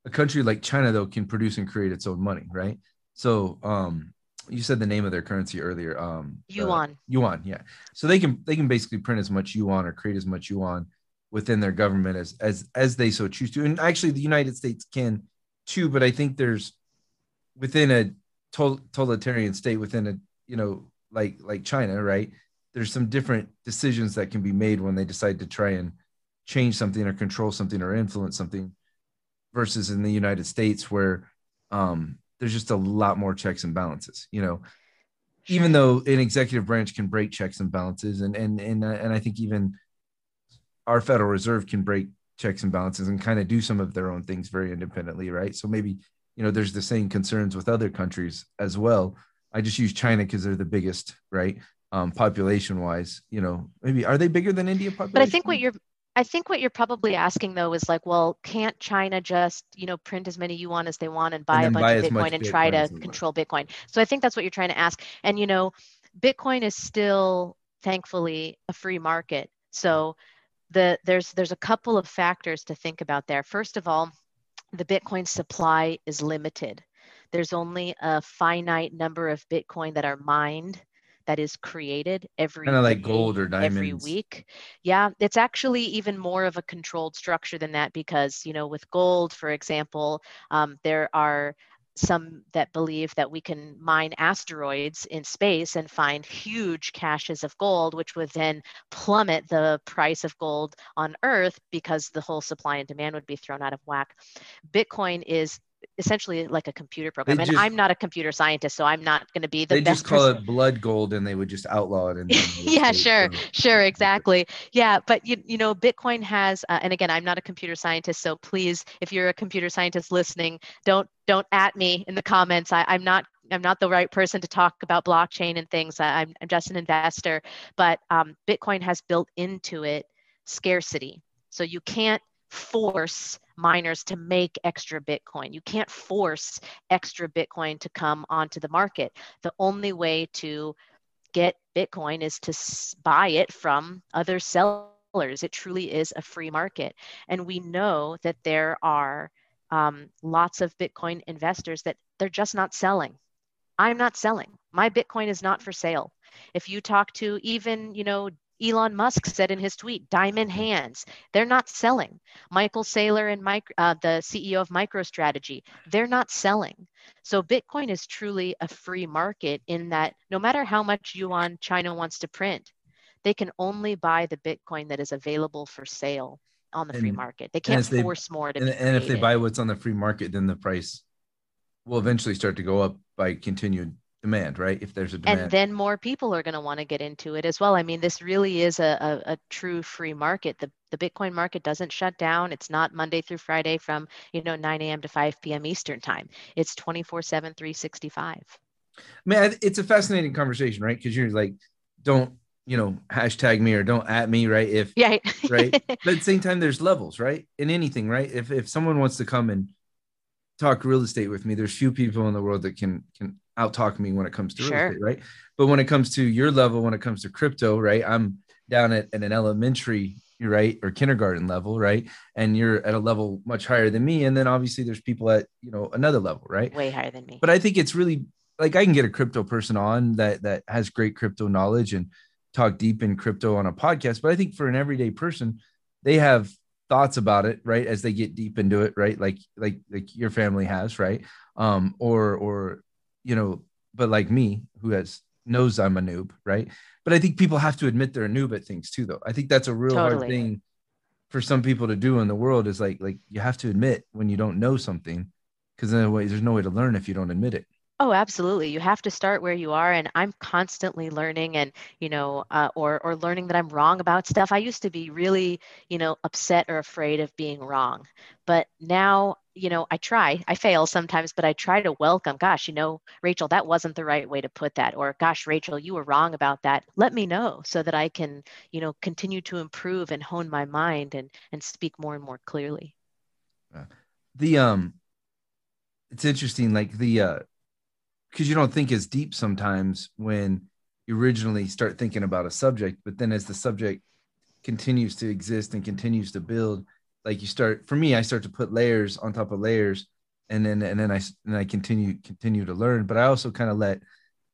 a country like China though can produce and create its own money, right? So um you said the name of their currency earlier. Um yuan. Uh, yuan, yeah. So they can they can basically print as much yuan or create as much yuan within their government as as as they so choose to. And actually the United States can too, but I think there's within a totalitarian state, within a you know like like China, right? There's some different decisions that can be made when they decide to try and change something or control something or influence something versus in the United States where um, there's just a lot more checks and balances, you know. Even though an executive branch can break checks and balances, and and and uh, and I think even our Federal Reserve can break checks and balances and kind of do some of their own things very independently, right? So maybe you know there's the same concerns with other countries as well I just use China because they're the biggest, right? Um, population wise, you know, maybe are they bigger than India population? But I think what you're I think what you're probably asking though is like, well, can't China just, you know, print as many yuan as they want and buy and a bunch buy of Bitcoin and Bitcoin try to control Bitcoin? So I think that's what you're trying to ask. And you know, Bitcoin is still thankfully a free market. So the there's there's a couple of factors to think about there. First of all, the Bitcoin supply is limited there's only a finite number of Bitcoin that are mined that is created every kind of like gold or diamonds every week. Yeah, it's actually even more of a controlled structure than that because you know with gold, for example, um, there are some that believe that we can mine asteroids in space and find huge caches of gold, which would then plummet the price of gold on Earth because the whole supply and demand would be thrown out of whack. Bitcoin is essentially like a computer program. Just, and I'm not a computer scientist, so I'm not going to be the they just call person. it blood gold, and they would just outlaw it. yeah, sure, sure, exactly. Yeah, but you you know, Bitcoin has, uh, and again, I'm not a computer scientist, so please, if you're a computer scientist listening, don't don't at me in the comments. I, I'm not I'm not the right person to talk about blockchain and things. I'm, I'm just an investor, but um, Bitcoin has built into it scarcity. So you can't force miners to make extra Bitcoin. You can't force extra Bitcoin to come onto the market. The only way to get Bitcoin is to buy it from other sellers. It truly is a free market. And we know that there are um, lots of Bitcoin investors that they're just not selling. I'm not selling. My Bitcoin is not for sale. If you talk to even, you know, Elon Musk said in his tweet, diamond hands. They're not selling. Michael Saylor and Mike, uh, the CEO of MicroStrategy, they're not selling. So Bitcoin is truly a free market in that no matter how much yuan China wants to print, they can only buy the Bitcoin that is available for sale on the and, free market. They can't force they, more to and, and if they buy what's on the free market, then the price will eventually start to go up by continued demand, right? If there's a demand. And then more people are going to want to get into it as well. I mean, this really is a, a, a, true free market. The, the Bitcoin market doesn't shut down. It's not Monday through Friday from, you know, 9 a.m. to 5 p.m. Eastern time. It's 24 7, 365. I mean, it's a fascinating conversation, right? Because you're like, don't you know, hashtag me or don't at me, right? If yeah, right. But at the same time, there's levels, right? In anything, right? If if someone wants to come and talk real estate with me, there's few people in the world that can can out talk me when it comes to real estate, right? But when it comes to your level, when it comes to crypto, right? I'm down at, at an elementary, right, or kindergarten level, right? And you're at a level much higher than me. And then obviously there's people at you know another level, right? Way higher than me. But I think it's really like I can get a crypto person on that that has great crypto knowledge and talk deep in crypto on a podcast, but I think for an everyday person, they have thoughts about it, right? As they get deep into it, right? Like like like your family has, right? Um, or or you know, but like me, who has knows I'm a noob, right? But I think people have to admit they're a noob at things too, though. I think that's a real totally. hard thing for some people to do in the world is like like you have to admit when you don't know something because in a way there's no way to learn if you don't admit it Oh, absolutely. You have to start where you are, and I'm constantly learning, and you know, uh, or or learning that I'm wrong about stuff. I used to be really, you know, upset or afraid of being wrong, but now, you know, I try. I fail sometimes, but I try to welcome. Gosh, you know, Rachel, that wasn't the right way to put that, or gosh, Rachel, you were wrong about that. Let me know so that I can, you know, continue to improve and hone my mind and and speak more and more clearly. The um, it's interesting, like the uh because you don't think as deep sometimes when you originally start thinking about a subject, but then as the subject continues to exist and continues to build, like you start for me, I start to put layers on top of layers, and then and then I and I continue continue to learn. But I also kind of let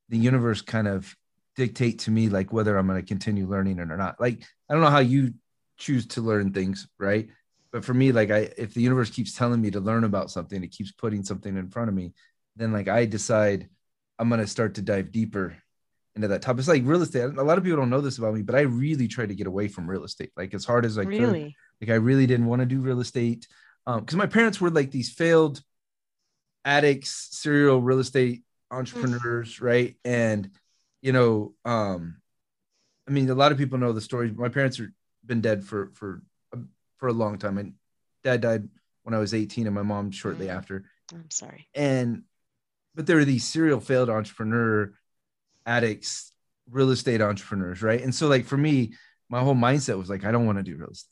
the universe kind of dictate to me like whether I'm going to continue learning it or not. Like I don't know how you choose to learn things, right? But for me, like I if the universe keeps telling me to learn about something, it keeps putting something in front of me, then like I decide I'm gonna start to dive deeper into that topic. It's like real estate. A lot of people don't know this about me, but I really try to get away from real estate, like as hard as I really? could. Like I really didn't want to do real estate because um, my parents were like these failed addicts, serial real estate entrepreneurs, mm-hmm. right? And you know, um, I mean, a lot of people know the story. My parents have been dead for for for a long time. And dad died when I was 18, and my mom shortly mm-hmm. after. I'm sorry. And but there are these serial failed entrepreneur addicts, real estate entrepreneurs, right? And so like for me, my whole mindset was like, I don't want to do real estate.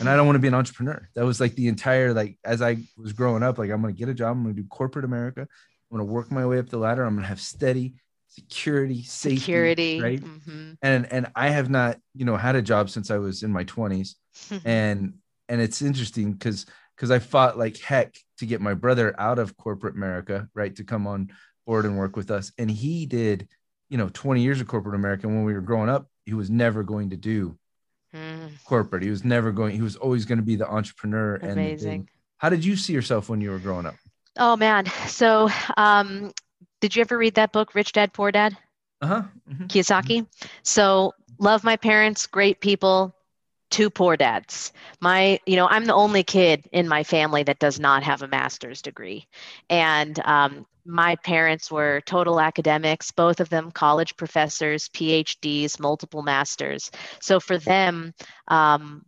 And I don't want to be an entrepreneur. That was like the entire like as I was growing up, like I'm gonna get a job, I'm gonna do corporate America, I'm gonna work my way up the ladder, I'm gonna have steady security, safety, security, right? Mm-hmm. And and I have not, you know, had a job since I was in my 20s. and and it's interesting because because I fought like heck to get my brother out of corporate America, right, to come on board and work with us. And he did, you know, 20 years of corporate America. And when we were growing up, he was never going to do mm. corporate. He was never going, he was always going to be the entrepreneur. Amazing. And how did you see yourself when you were growing up? Oh man. So um did you ever read that book, Rich Dad, Poor Dad? Uh-huh. Mm-hmm. Kiyosaki. Mm-hmm. So love my parents, great people, two poor dads. My, you know, I'm the only kid in my family that does not have a master's degree. And um, my parents were total academics, both of them college professors, PhDs, multiple masters. So for them, um,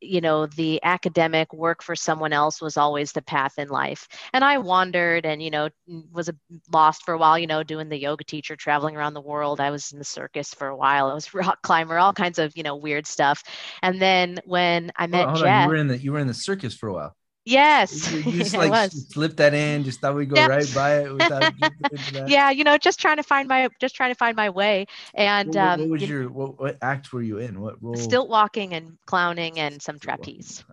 you know the academic work for someone else was always the path in life. And i wandered and you know was a, lost for a while you know doing the yoga teacher traveling around the world. I was in the circus for a while. I was rock climber all kinds of you know weird stuff. And then when i met jeff on. you were in the you were in the circus for a while Yes, you, just like slip that in, just thought we'd go right by it without. yeah, you know, just trying to find my, just trying to find my way. And what, what, um, was your, what, what act were you in? What role? Stilt walking and clowning and some trapeze.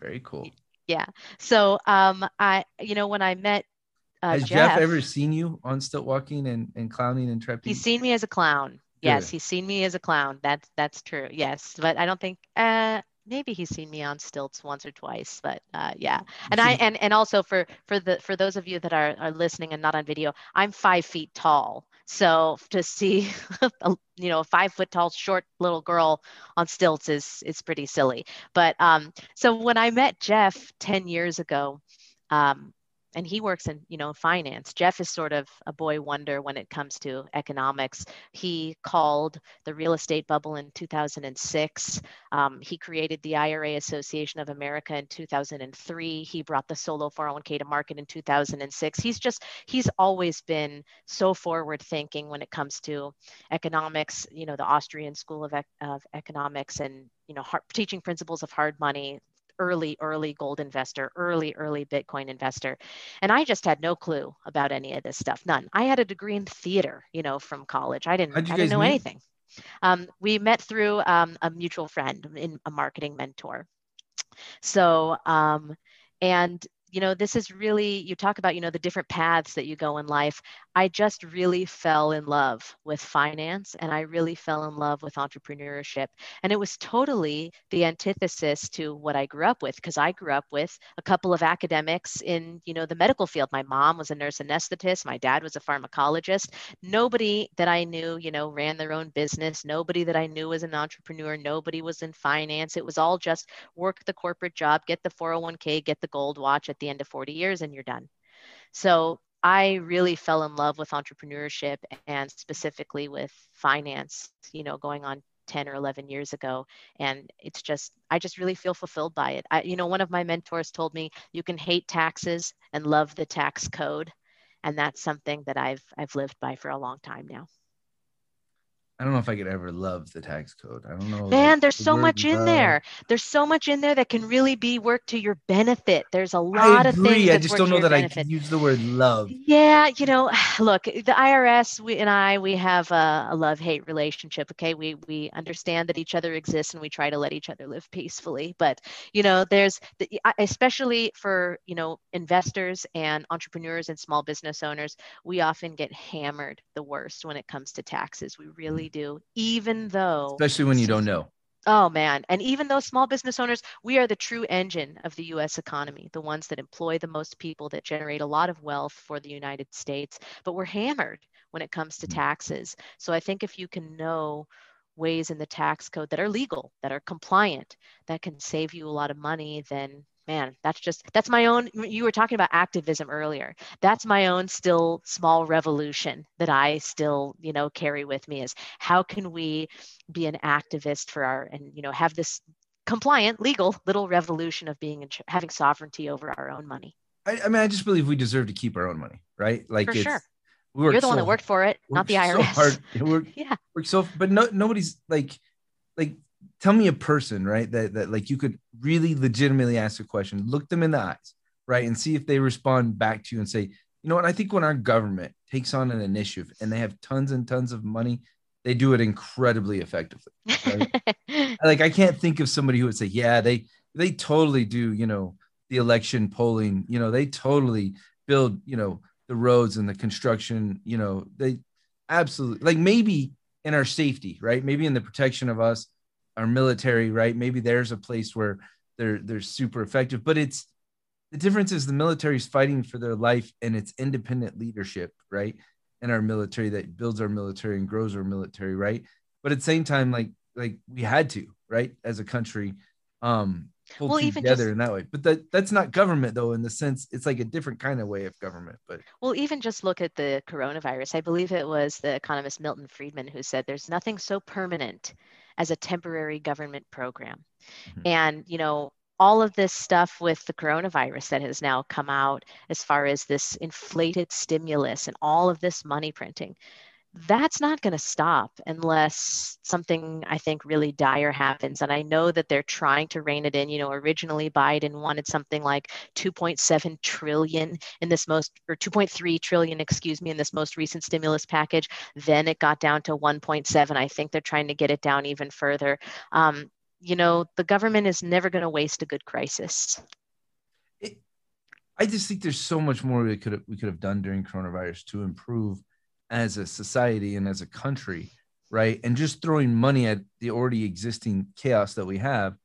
Very cool. Yeah. So, um, I, you know, when I met uh, Has Jeff, Jeff, ever seen you on stilt walking and, and clowning and trapeze? He's seen me as a clown. Yes, he's seen me as a clown. That's that's true. Yes, but I don't think. Uh, maybe he's seen me on stilts once or twice but uh, yeah. And i and and also for for the for those of you that are, are listening and not on video i'm five feet tall. So to see a, you know a five foot tall short little girl on stilts is is pretty silly. But um so when i met jeff 10 years ago um and he works in you know finance. Jeff is sort of a boy wonder when it comes to economics. He called the real estate bubble in 2006 um, he created the ira association of america in 2003 he brought the solo 401k to market in 2006 he's just he's always been so forward thinking when it comes to economics you know the austrian school of, of economics and you know hard, teaching principles of hard money early, early gold investor, early, early Bitcoin investor. And I just had no clue about any of this stuff. None. I had a degree in theater, you know, from college. I didn't, I didn't know meet? anything. Um, we met through um, a mutual friend in a marketing mentor. So, um, and you know this is really you talk about you know the different paths that you go in life I just really fell in love with finance and I really fell in love with entrepreneurship. And it was totally the antithesis to what I grew up with because I grew up with a couple of academics in, you know, the medical field. My mom was a nurse anesthetist, my dad was a pharmacologist. Nobody that I knew, you know, ran their own business. Nobody that I knew was an entrepreneur. Nobody was in finance. It was all just work the corporate job, get the 401k, get the gold watch at the end of 40 years and you're done. So I really fell in love with entrepreneurship and specifically with finance, you know, going on 10 or 11 years ago and it's just i just really feel fulfilled by it. I, you know one of my mentors told me you can hate taxes and love the tax code and that's something that i've i've lived by for a long time now I don't know if I could ever love the tax code. I don't know. Man, there's the so much in there. There's so much in there that can really be worked to your benefit. There's a lot of things. I just don't know that benefit. I can use the word love. Yeah, you know, look, the IRS we, and I, we have a, a love-hate relationship. Okay, we we understand that each other exists and we try to let each other live peacefully. But you know, there's the, especially for you know investors and entrepreneurs and small business owners, we often get hammered the worst when it comes to taxes. We really really do, even though. Especially when you don't know. Oh man. And even though small business owners, we are the true engine of the US economy, the ones that employ the most people, that generate a lot of wealth for the United States, but we're hammered when it comes to mm. taxes. So I think if you can know ways in the tax code that are legal, that are compliant, that can save you a lot of money, then man that's just that's my own you were talking about activism earlier. That's my own still small revolution that i still you know carry with me is how can we be an activist for our and you know have this compliant legal little revolution of being having sovereignty over our own money. I, I, mean i just believe we deserve to keep our own money right? Like for sure. we you're the so, one that worked for it not the irs so hard. We're, yeah. we're so but no nobody's like like tell me a person, right? That that like you could really legitimately ask a question, look them in the eyes, right, and see if they respond back to you and say, you know what? I think when our government takes on an initiative and they have tons and tons of money, they do it incredibly effectively. Right? like I can't think of somebody who would say, yeah, they they totally do, you know, the election polling, you know, they totally build, you know, the roads and the construction, you know, they absolutely like maybe in our safety, right? Maybe in the protection of us, our military, right? Maybe there's a place where they're they're super effective, but it's the difference is the military is fighting for their life and it's independent leadership, right? And our military that builds our military and grows our military, right? But at the same time, like like we had to, right, as a country, um, pull well, together just, in that way. But that that's not government though, in the sense it's like a different kind of way of government. But well, even just look at the coronavirus. I believe it was the economist Milton Friedman who said there's nothing so permanent as a temporary government program. Mm-hmm. And, you know, all of this stuff with the coronavirus that has now come out as far as this inflated stimulus and all of this money printing that's not going to stop unless something I think really dire happens. And I know that they're trying to rein it in. You know, originally Biden wanted something like 2.7 trillion in this most, or 2.3 trillion, excuse me, in this most recent stimulus package. Then it got down to 1.7. I think they're trying to get it down even further. Um, you know, the government is never going to waste a good crisis. It, I just think there's so much more we could have, we could have done during coronavirus to improve as a society and as a country, right? And just throwing money at the already existing chaos that we have,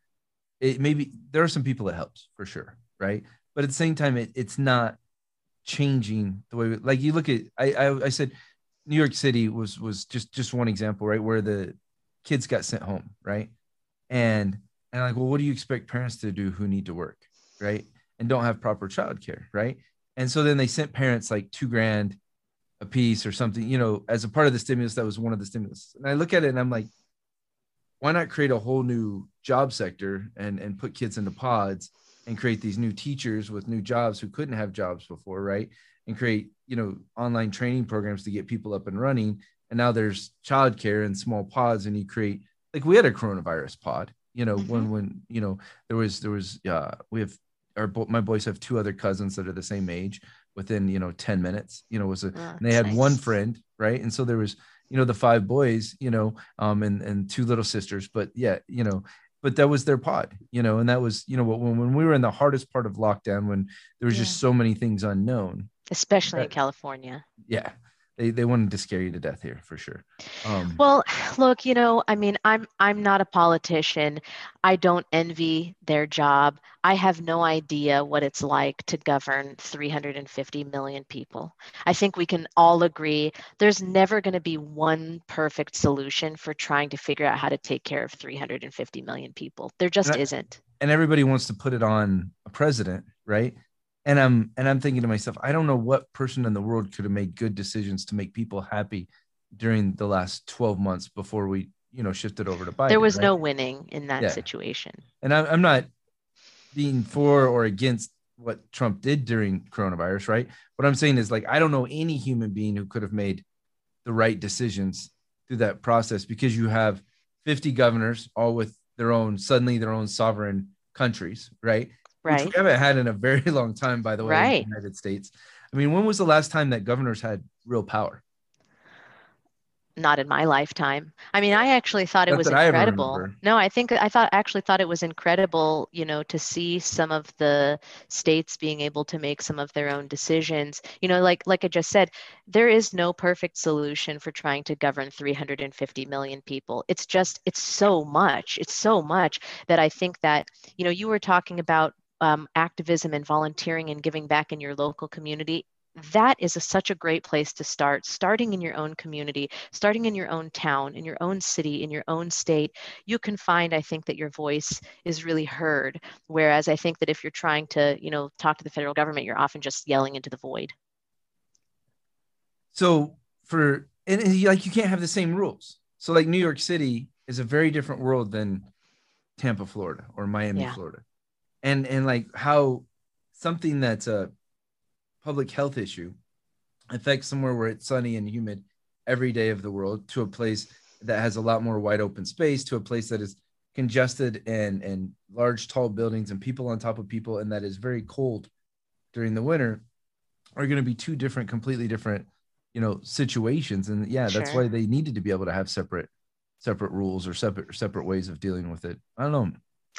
it maybe there are some people it helps for sure, right? But at the same time, it, it's not changing the way we, like you look at I, I I said New York City was was just just one example, right? Where the kids got sent home, right? And and like, well, what do you expect parents to do who need to work, right? And don't have proper childcare, right? And so then they sent parents like two grand a piece or something, you know, as a part of the stimulus that was one of the stimulus. And I look at it and I'm like, why not create a whole new job sector and and put kids into pods and create these new teachers with new jobs who couldn't have jobs before, right? And create, you know, online training programs to get people up and running. And now there's childcare and small pods, and you create like we had a coronavirus pod, you know, mm-hmm. when when you know there was there was uh we have our my boys have two other cousins that are the same age within you know 10 minutes you know was a oh, and they had nice. one friend right and so there was you know the five boys you know um and and two little sisters but yeah you know but that was their pod you know and that was you know when, when we were in the hardest part of lockdown when there was yeah. just so many things unknown especially that, in california yeah they they wanted to scare you to death here for sure. Um, well, look, you know, I mean, I'm I'm not a politician. I don't envy their job. I have no idea what it's like to govern 350 million people. I think we can all agree there's never going to be one perfect solution for trying to figure out how to take care of 350 million people. There just and I, isn't. And everybody wants to put it on a president, right? And i'm and i'm thinking to myself i don't know what person in the world could have made good decisions to make people happy during the last 12 months before we you know shifted over to Biden. There was right? no winning in that yeah. situation. And I'm, I'm not being for or against what Trump did during coronavirus, right? What I'm saying is like I don't know any human being who could have made the right decisions through that process because you have 50 governors all with their own suddenly their own sovereign countries, right? Right. which we haven't had in a very long time, by the way, right. in the United States. I mean, when was the last time that governors had real power? Not in my lifetime. I mean, I actually thought it was incredible. No, I think I thought actually thought it was incredible, you know, to see some of the states being able to make some of their own decisions. You know, like like I just said, there is no perfect solution for trying to govern 350 million people. It's just it's so much. It's so much that I think that, you know, you were talking about um, activism and volunteering and giving back in your local community that is a, such a great place to start starting in your own community starting in your own town in your own city in your own state. You can find i think that your voice is really heard whereas i think that if you're trying to you know talk to the federal government you're often just yelling into the void. So for and, and like you can't have the same rules. So like new york city is a very different world than tampa florida or miami yeah. florida and and like how something that's a public health issue affects somewhere where it's sunny and humid every day of the world to a place that has a lot more wide open space to a place that is congested and and large tall buildings and people on top of people and that is very cold during the winter are going to be two different completely different you know situations. And yeah that's why they needed to be able to have separate separate rules or separate separate ways of dealing with it. I don't know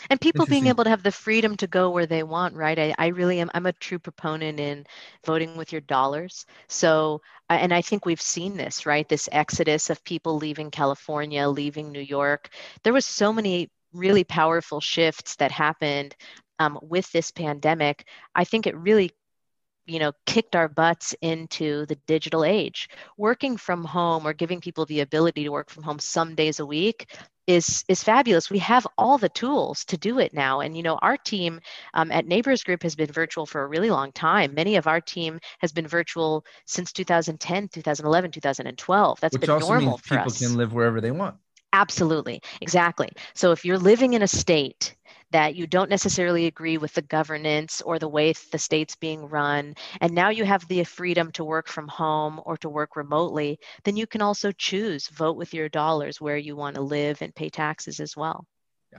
and people being able to have the freedom to go where they want right? I, I really am i'm a true proponent in voting with your dollars. So and i think we've seen this right? This exodus of people leaving california leaving new york. There was so many really powerful shifts that happened um, with this pandemic. I think it really you know kicked our butts into the digital age. Working from home or giving people the ability to work from home some days a week is is fabulous. We have all the tools to do it now. And you know our team um, at neighbors group has been virtual for a really long time. Many of our team has been virtual since 2010 2011 2012 that's Which been normal for people us. people can live wherever they want. Absolutely. Exactly. So if you're living in a state that you don't necessarily agree with the governance or the way the state's being run, and now you have the freedom to work from home or to work remotely, then you can also choose, vote with your dollars where you want to live and pay taxes as well.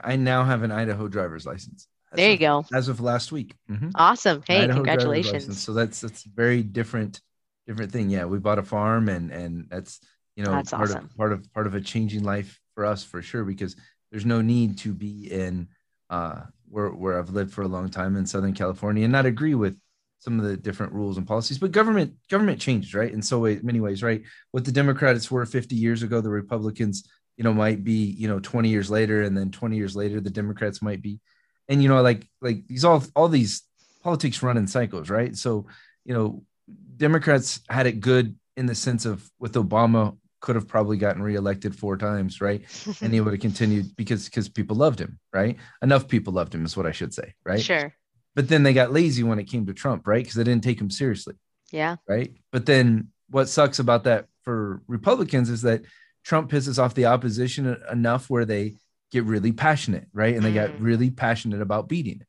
I now have an Idaho driver's license. There you of, go. As of last week. Mm-hmm. Awesome. Hey, Idaho congratulations. So that's that's very different different thing. Yeah, we bought a farm and and that's you know that's part awesome. of part of part of a changing life for us for sure because there's no need to be in uh, where where I've lived for a long time in Southern California and not agree with some of the different rules and policies. But government government changes, right? In so many ways, right? What the Democrats were 50 years ago, the Republicans, you know, might be, you know, 20 years later, and then 20 years later, the Democrats might be. And you know, like like these all all these politics run in cycles, right? So, you know, Democrats had it good in the sense of with Obama could have probably gotten reelected four times, right? and he would have continued because because people loved him, right? Enough people loved him is what I should say, right? Sure. but then they got lazy when it came to Trump, right? Because they didn't take him seriously. Yeah. Right. But then what sucks about that for Republicans is that Trump pisses off the opposition enough where they get really passionate, right? And they mm. got really passionate about beating it,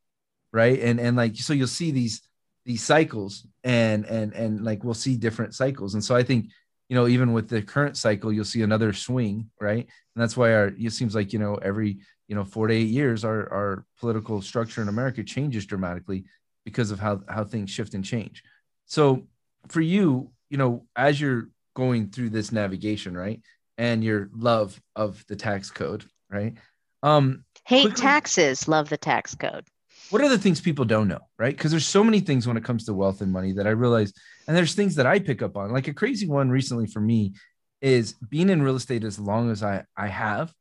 right? And and like so you'll see these these cycles and and and like we'll see different cycles. And so I think you know even with the current cycle you'll see another swing, right? And that's why our it seems like you know every you know 4 to 8 years our our political structure in America changes dramatically because of how how things shift and change. So for you, you know, as you're going through this navigation, right? And your love of the tax code, right? Um hate quickly, taxes, love the tax code. What are the things people don't know, right? Because there's so many things when it comes to wealth and money that I realize, and there's things that I pick up on. Like a crazy one recently for me is being in real estate as long as I I have,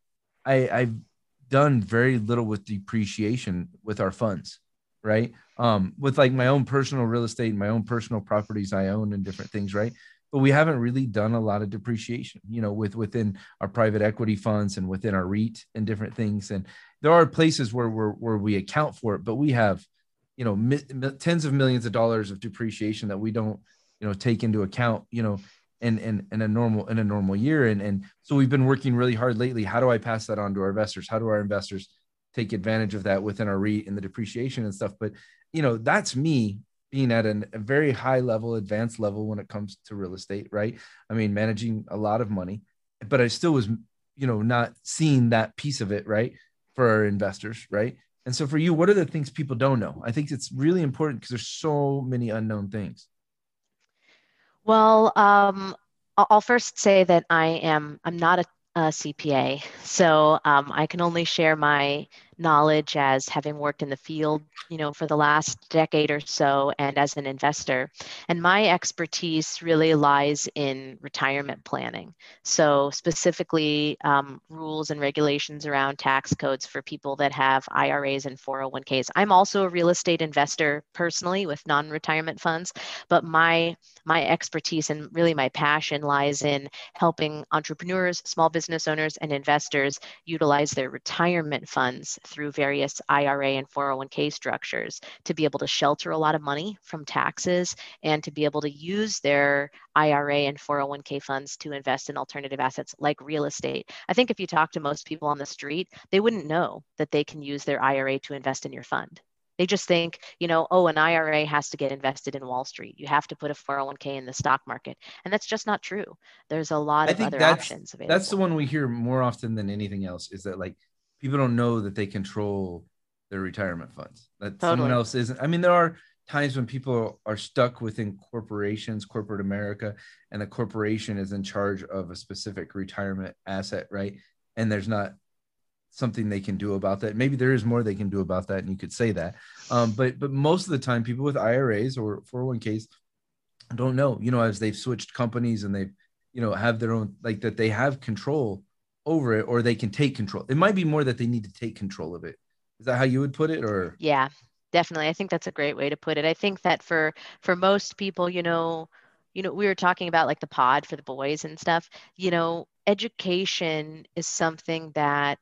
I, I've done very little with depreciation with our funds, right? Um, with like my own personal real estate, my own personal properties I own and different things, right? But we haven't really done a lot of depreciation, you know, with within our private equity funds and within our REIT and different things. And there are places where we're, where we account for it, but we have, you know, mi- tens of millions of dollars of depreciation that we don't, you know, take into account, you know, in, in, in a normal in a normal year. And, and so we've been working really hard lately. How do I pass that on to our investors? How do our investors take advantage of that within our REIT and the depreciation and stuff? But you know, that's me being at an, a very high level, advanced level when it comes to real estate, right? I mean, managing a lot of money, but I still was, you know, not seeing that piece of it, right? For our investors, right? And so for you, what are the things people don't know? I think it's really important because there's so many unknown things. Well, um, I'll first say that I am I'm not a, a CPA, so um, I can only share my knowledge as having worked in the field, you know, for the last decade or so and as an investor. And my expertise really lies in retirement planning. So specifically um, rules and regulations around tax codes for people that have IRAs and 401ks. I'm also a real estate investor personally with non-retirement funds, but my my expertise and really my passion lies in helping entrepreneurs, small business owners, and investors utilize their retirement funds through various IRA and 401k structures to be able to shelter a lot of money from taxes and to be able to use their IRA and 401k funds to invest in alternative assets like real estate. I think if you talk to most people on the street, they wouldn't know that they can use their IRA to invest in your fund. They just think, you know, oh, an IRA has to get invested in Wall Street. You have to put a 401k in the stock market. And that's just not true. There's a lot I of other options available. That's the one we hear more often than anything else is that like people don't know that they control their retirement funds. That totally. someone else isn't. I mean, there are times when people are stuck within corporations, corporate America, and the corporation is in charge of a specific retirement asset, right? And there's not something they can do about that. Maybe there is more they can do about that, and you could say that. Um, but but most of the time, people with IRAs or 401ks don't know. You know, as they've switched companies and they've you know have their own like that they have control over it or they can take control. It might be more that they need to take control of it. Is that how you would put it or Yeah, definitely. I think that's a great way to put it. I think that for for most people, you know, you know, we were talking about like the pod for the boys and stuff, you know, education is something that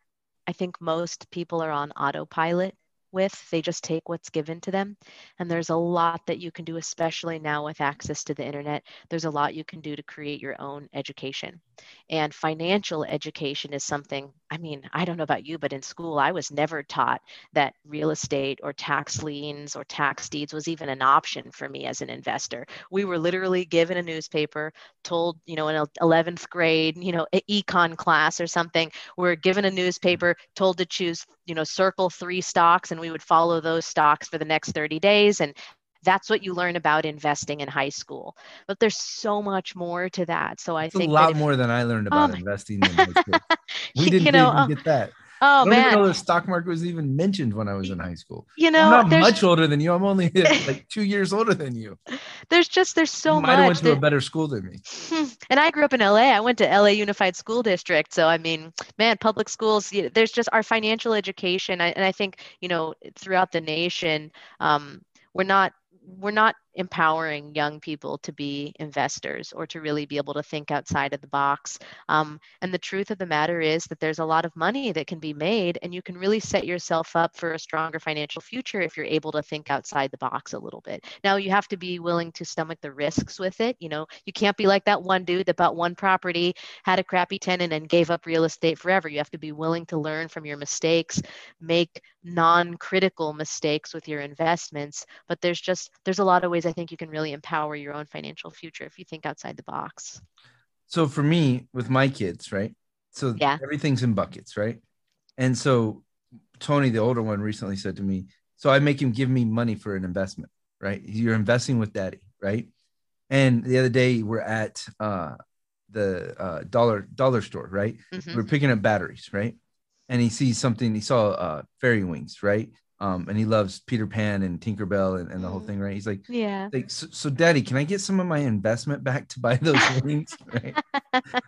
I think most people are on autopilot with. They just take what's given to them. And there's a lot that you can do, especially now with access to the internet. There's a lot you can do to create your own education. And financial education is something, I mean, I don't know about you, but in school, I was never taught that real estate or tax liens or tax deeds was even an option for me as an investor. We were literally given a newspaper, told, you know, in 11th grade, you know, econ class or something, we're given a newspaper, told to choose, you know, circle three stocks, and we would follow those stocks for the next 30 days. And that's what you learn about investing in high school but there's so much more to that so i it's think a lot if, more than i learned about um, investing in high school we didn't, you know, even uh, get that Oh man! Even know the stock market was even mentioned when I was in high school. You know, I'm not much older than you. I'm only like two years older than you. There's just there's so you much. I went to that, a better school than me. And I grew up in LA. I went to LA Unified School District. So I mean, man, public schools. There's just our financial education, and I think you know throughout the nation, um, we're not we're not empowering young people to be investors or to really be able to think outside of the box. Um, and the truth of the matter is that there's a lot of money that can be made, and you can really set yourself up for a stronger financial future if you're able to think outside the box a little bit. Now, you have to be willing to stomach the risks with it. You know, you can't be like that one dude that bought one property, had a crappy tenant, and gave up real estate forever. You have to be willing to learn from your mistakes, make non-critical mistakes with your investments but there's just there's a lot of ways i think you can really empower your own financial future if you think outside the box. So for me with my kids right? So yeah. everything's in buckets right? And so tony the older one recently said to me so i make him give me money for an investment right? You're investing with daddy right? And the other day we're at uh the uh dollar dollar store right? Mm-hmm. we're picking up batteries right? And he sees something. He saw uh, fairy wings, right? Um, and he loves Peter Pan and Tinkerbell and, and the whole thing, right? He's like, yeah. Like, so, so, Daddy, can I get some of my investment back to buy those wings? right.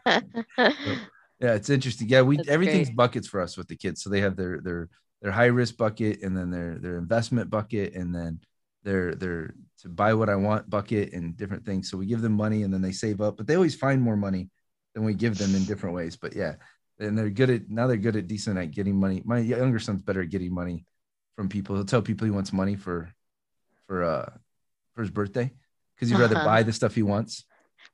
So, yeah, it's interesting. Yeah, we That's everything's great. buckets for us with the kids. So they have their their their high risk bucket, and then their their investment bucket, and then their their to buy what I want bucket, and different things. So we give them money, and then they save up, but they always find more money than we give them in different ways. But yeah, and they're good at now they're good at decent at getting money. My younger son's better at getting money from people. He'll tell people he wants money for for uh for his birthday because he'd rather uh-huh. buy the stuff he wants.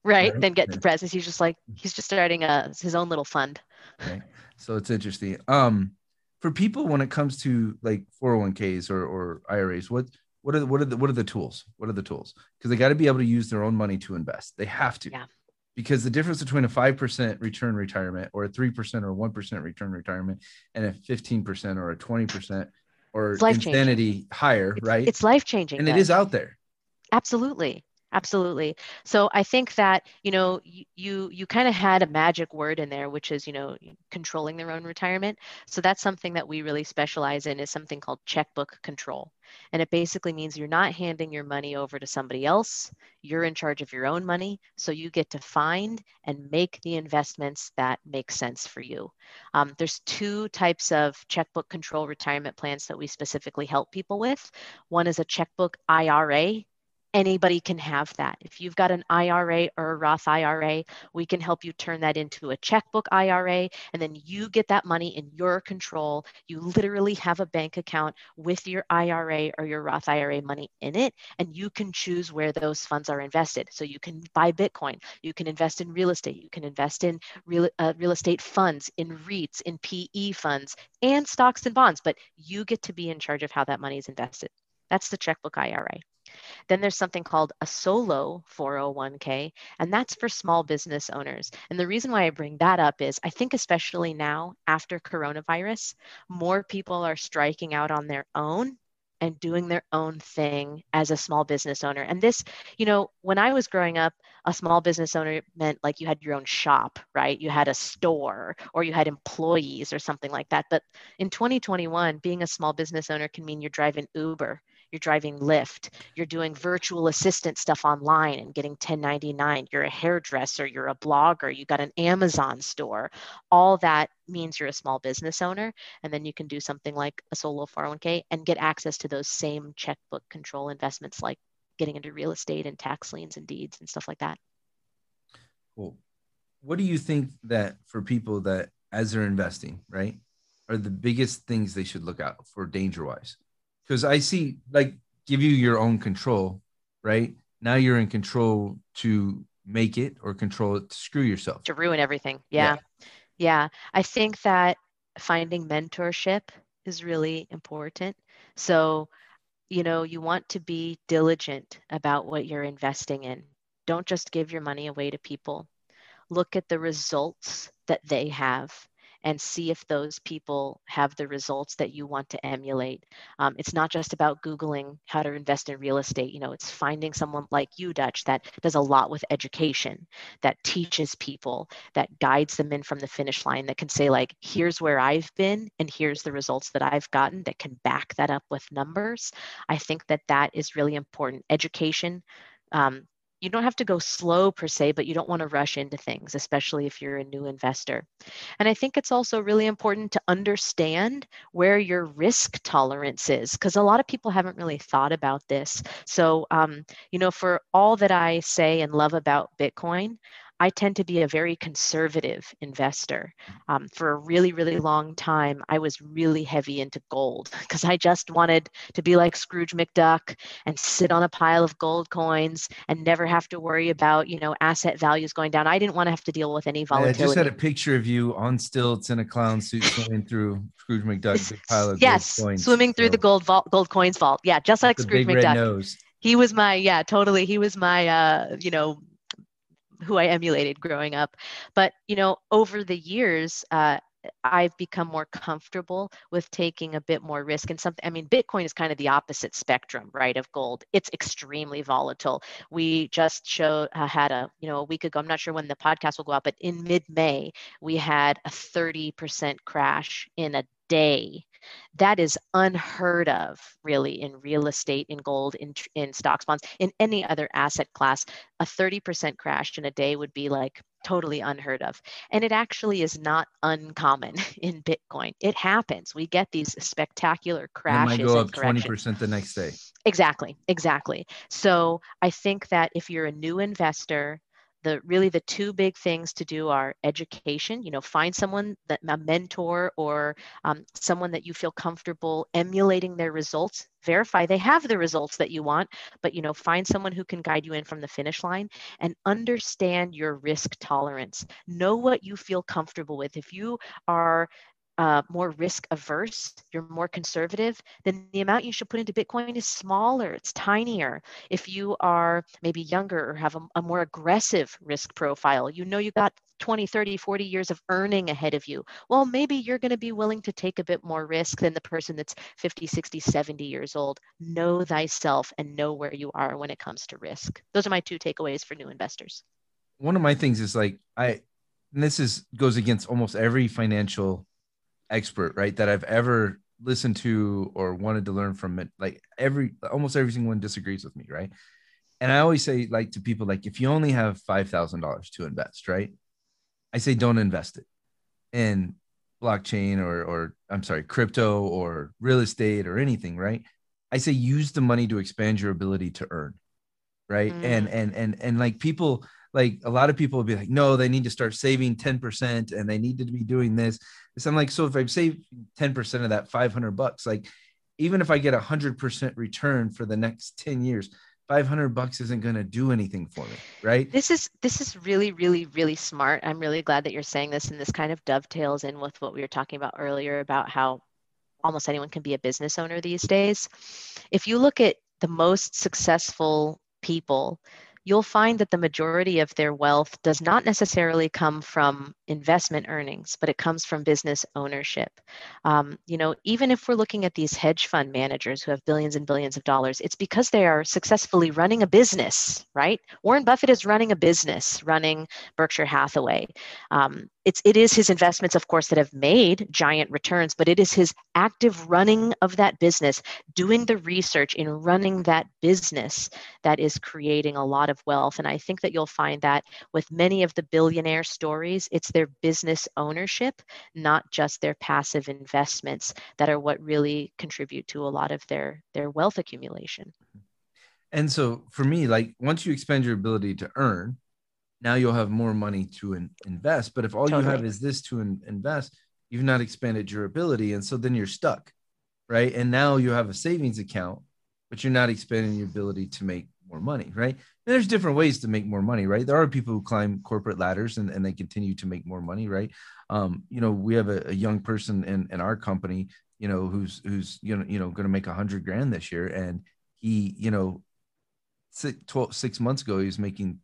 Right, right? than get the presents. He's just like he's just starting a his own little fund. Right. So it's interesting. Um for people when it comes to like 401ks or, or IRAs, what what are the, what are the what are the tools? What are the tools? Because they got to be able to use their own money to invest. They have to. Yeah because the difference between a 5% return retirement or a 3% or 1% return retirement and a 15% or a 20% or insanity higher, right? It's life changing. And though. it is out there. Absolutely absolutely. So i think that you know you you, kind of had a magic word in there which is you know controlling their own retirement. So that's something that we really specialize in is something called checkbook control. And it basically means you're not handing your money over to somebody else. You're in charge of your own money. So you get to find and make the investments that make sense for you. Um, there's two types of checkbook control retirement plans that we specifically help people with. One is a checkbook ira anybody can have that. If you've got an IRA or a Roth IRA, we can help you turn that into a checkbook IRA, and then you get that money in your control. You literally have a bank account with your IRA or your Roth IRA money in it, and you can choose where those funds are invested. So you can buy Bitcoin, you can invest in real estate, you can invest in real, uh, real estate funds, in REITs, in PE funds, and stocks and bonds, but you get to be in charge of how that money is invested. That's the checkbook IRA. Then there's something called a solo 401k, and that's for small business owners. And the reason why I bring that up is I think, especially now after coronavirus, more people are striking out on their own and doing their own thing as a small business owner. And this, you know, when I was growing up, a small business owner meant like you had your own shop, right? You had a store or you had employees or something like that. But in 2021, being a small business owner can mean you're driving Uber, you're driving Lyft, you're doing virtual assistant stuff online and getting 1099, you're a hairdresser, you're a blogger, you got an Amazon store. All that means you're a small business owner. And then you can do something like a solo 401k and get access to those same checkbook control investments like getting into real estate and tax liens and deeds and stuff like that. Cool. What do you think that for people that as they're investing, right, are the biggest things they should look out for danger wise? Because I see like give you your own control, right? Now you're in control to make it or control it to screw yourself. To ruin everything. Yeah. yeah. Yeah. I think that finding mentorship is really important. So, you know, you want to be diligent about what you're investing in. Don't just give your money away to people. Look at the results that they have and see if those people have the results that you want to emulate. Um, it's not just about Googling how to invest in real estate. You know, it's finding someone like you, Dutch, that does a lot with education, that teaches people, that guides them in from the finish line, that can say, like, here's where I've been and here's the results that I've gotten, that can back that up with numbers. I think that that is really important. Education. Um, you don't have to go slow per se, but you don't want to rush into things, especially if you're a new investor. And I think it's also really important to understand where your risk tolerance is, because a lot of people haven't really thought about this. So, um, you know, for all that I say and love about Bitcoin, I tend to be a very conservative investor. Um, for a really, really long time, I was really heavy into gold because I just wanted to be like Scrooge McDuck and sit on a pile of gold coins and never have to worry about, you know, asset values going down. I didn't want to have to deal with any volatility. I just had a picture of you on stilts in a clown suit swimming through Scrooge McDuck big pile of yes, coins. swimming through so. the gold vault, gold coins vault. Yeah, just like Scrooge McDuck. Nose He was my yeah, totally. He was my uh, you know, who I emulated growing up. But you know, over the years, uh, I've become more comfortable with taking a bit more risk and something. I mean, Bitcoin is kind of the opposite spectrum, right, of gold. It's extremely volatile. We just showed uh, had a you know a week ago. I'm not sure when the podcast will go out, but in mid-May we had a 30% crash in a day that is unheard of, really, in real estate, in gold, in, in stocks, bonds, in any other asset class. A 30% crash in a day would be like totally unheard of. And it actually is not uncommon in Bitcoin. It happens. We get these spectacular crashes. It might go up 20% the next day. Exactly, exactly. So I think that if you're a new investor, the really the two big things to do are education you know find someone that a mentor or um, someone that you feel comfortable emulating their results verify they have the results that you want but you know find someone who can guide you in from the finish line and understand your risk tolerance. Know what you feel comfortable with. If you are uh, more risk averse, you're more conservative, then the amount you should put into Bitcoin is smaller, it's tinier. If you are maybe younger or have a, a more aggressive risk profile, you know you got 20, 30, 40 years of earning ahead of you. Well, maybe you're going to be willing to take a bit more risk than the person that's 50, 60, 70 years old. Know thyself and know where you are when it comes to risk. Those are my two takeaways for new investors. One of my things is like, I, and this is goes against almost every financial expert, right, that I've ever listened to or wanted to learn from it. Like every almost every single one disagrees with me, right? And I always say, like to people, like if you only have five thousand dollars to invest, right? I say don't invest it in blockchain or or I'm sorry, crypto or real estate or anything, right? I say use the money to expand your ability to earn, right? Mm. And and and and like people like a lot of people will be like, no, they need to start saving 10% and they need to be doing this. So I'm like, so if I save 10% of that 500 bucks, like even if I get a hundred percent return for the next 10 years, 500 bucks isn't going to do anything for me right? This is this is really really really smart. I'm really glad that you're saying this and this kind of dovetails in with what we were talking about earlier about how almost anyone can be a business owner these days. If you look at the most successful people you'll find that the majority of their wealth does not necessarily come from investment earnings, but it comes from business ownership. Um, you know, even if we're looking at these hedge fund managers who have billions and billions of dollars, it's because they are successfully running a business, right? Warren Buffett is running a business, running Berkshire Hathaway. Um, it's it is his investments of course that have made giant returns but it is his active running of that business doing the research in running that business that is creating a lot of wealth and i think that you'll find that with many of the billionaire stories it's their business ownership not just their passive investments that are what really contribute to a lot of their their wealth accumulation and so for me like once you expand your ability to earn now you'll have more money to in, invest. But if all totally. you have is this to in, invest, you've not expanded your ability. And so then you're stuck, right? And now you have a savings account, but you're not expanding your ability to make more money, right? And there's different ways to make more money, right? There are people who climb corporate ladders and, and they continue to make more money, right? Um, you know, we have a, a young person in, in our company, you know, who's who's you know, you know, gonna make a hundred grand this year. And he, you know, six, 12, six months ago, he was making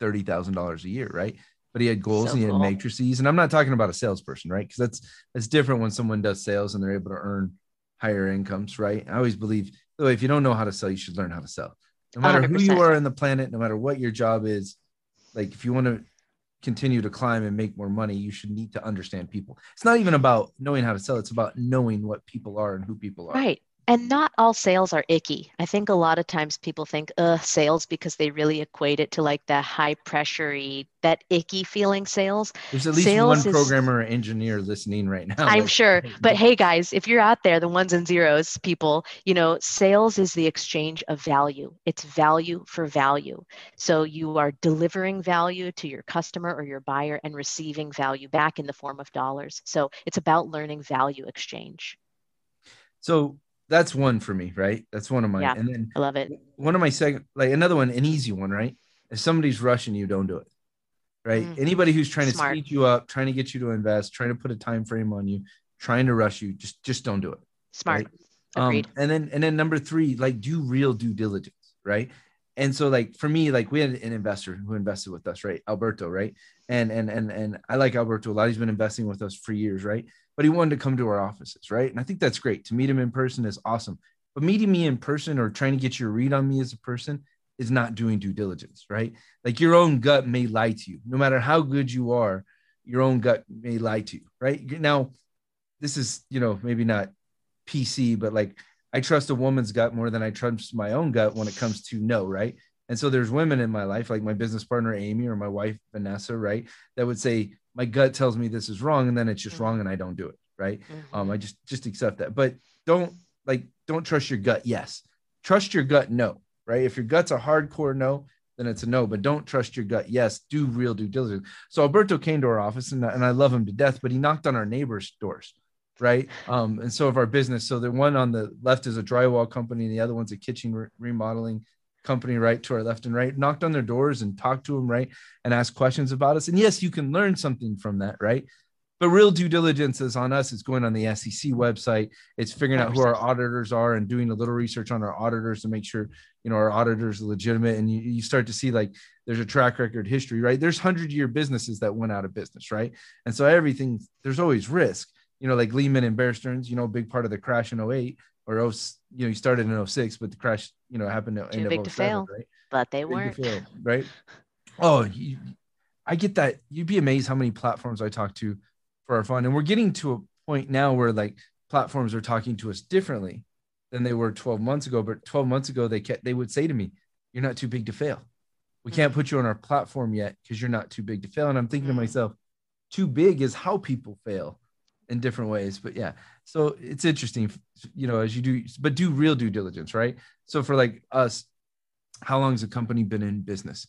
thirty thousand dollars a year, right? But he had goals so and he had cool. matrices. And I'm not talking about a salesperson, right? Because that's that's different when someone does sales and they're able to earn higher incomes, right? I always believe the way if you don't know how to sell, you should learn how to sell. No matter 100%. who you are in the planet, no matter what your job is, like if you want to continue to climb and make more money, you should need to understand people. It's not even about knowing how to sell, it's about knowing what people are and who people are. Right and not all sales are icky. I think a lot of times people think, uh, sales because they really equate it to like the high pressure that icky feeling sales. There's at least sales one programmer or engineer listening right now. I'm like, sure. But hey guys, if you're out there, the ones and zeros people, you know, sales is the exchange of value. It's value for value. So you are delivering value to your customer or your buyer and receiving value back in the form of dollars. So it's about learning value exchange. So that's one for me, right? That's one of mine. Yeah, and then I love it. One of my second, like another one, an easy one, right? If somebody's rushing you, don't do it. Right. Mm-hmm. Anybody who's trying Smart. to speed you up, trying to get you to invest, trying to put a time frame on you, trying to rush you, just just don't do it. Smart. Right? Agreed. Um, and then and then number three, like do real due diligence, right? And so like for me, like we had an investor who invested with us, right? Alberto, right? And and and and I like Alberto a lot. He's been investing with us for years, right? But he wanted to come to our offices, right? And I think that's great. To meet him in person is awesome. But meeting me in person or trying to get your read on me as a person is not doing due diligence, right? Like your own gut may lie to you. No matter how good you are, your own gut may lie to you, right? Now, this is, you know, maybe not PC, but like I trust a woman's gut more than I trust my own gut when it comes to no, right? And so there's women in my life, like my business partner Amy or my wife Vanessa, right, that would say, my gut tells me this is wrong and then it's just mm-hmm. wrong and I don't do it. Right. Mm-hmm. Um, I just just accept that. But don't like don't trust your gut. Yes. Trust your gut. No. Right. If your gut's a hardcore no, then it's a no. But don't trust your gut. Yes. Do real due diligence. So Alberto came to our office and, and I love him to death, but he knocked on our neighbors' doors. Right. Um, and so of our business. So the one on the left is a drywall company, and the other one's a kitchen re- remodeling company right to our left and right knocked on their doors and talked to them right and asked questions about us. And yes you can learn something from that right? But real due diligence is on us. It's going on the sec website. It's figuring out who our auditors are and doing a little research on our auditors to make sure you know our auditors are legitimate. And you, you start to see like there's a track record history right? There's 100 year businesses that went out of business right? And so everything there's always risk. You know like lehman and bear stearns you know big part of the crash in 08 or oh, you know, you started in 06, but the crash, you know, happened to Too big to fail, right? But they weren't. Fail, right? Oh, you, I get that. You'd be amazed how many platforms I talk to for our fund. And we're getting to a point now where like platforms are talking to us differently than they were 12 months ago. But 12 months ago, they kept, they would say to me, You're not too big to fail. We can't put you on our platform yet because you're not too big to fail. And I'm thinking mm-hmm. to myself, too big is how people fail in different ways. But yeah, so it's interesting, you know, as you do, but do real due diligence, right? So for like us, how long has a company been in business?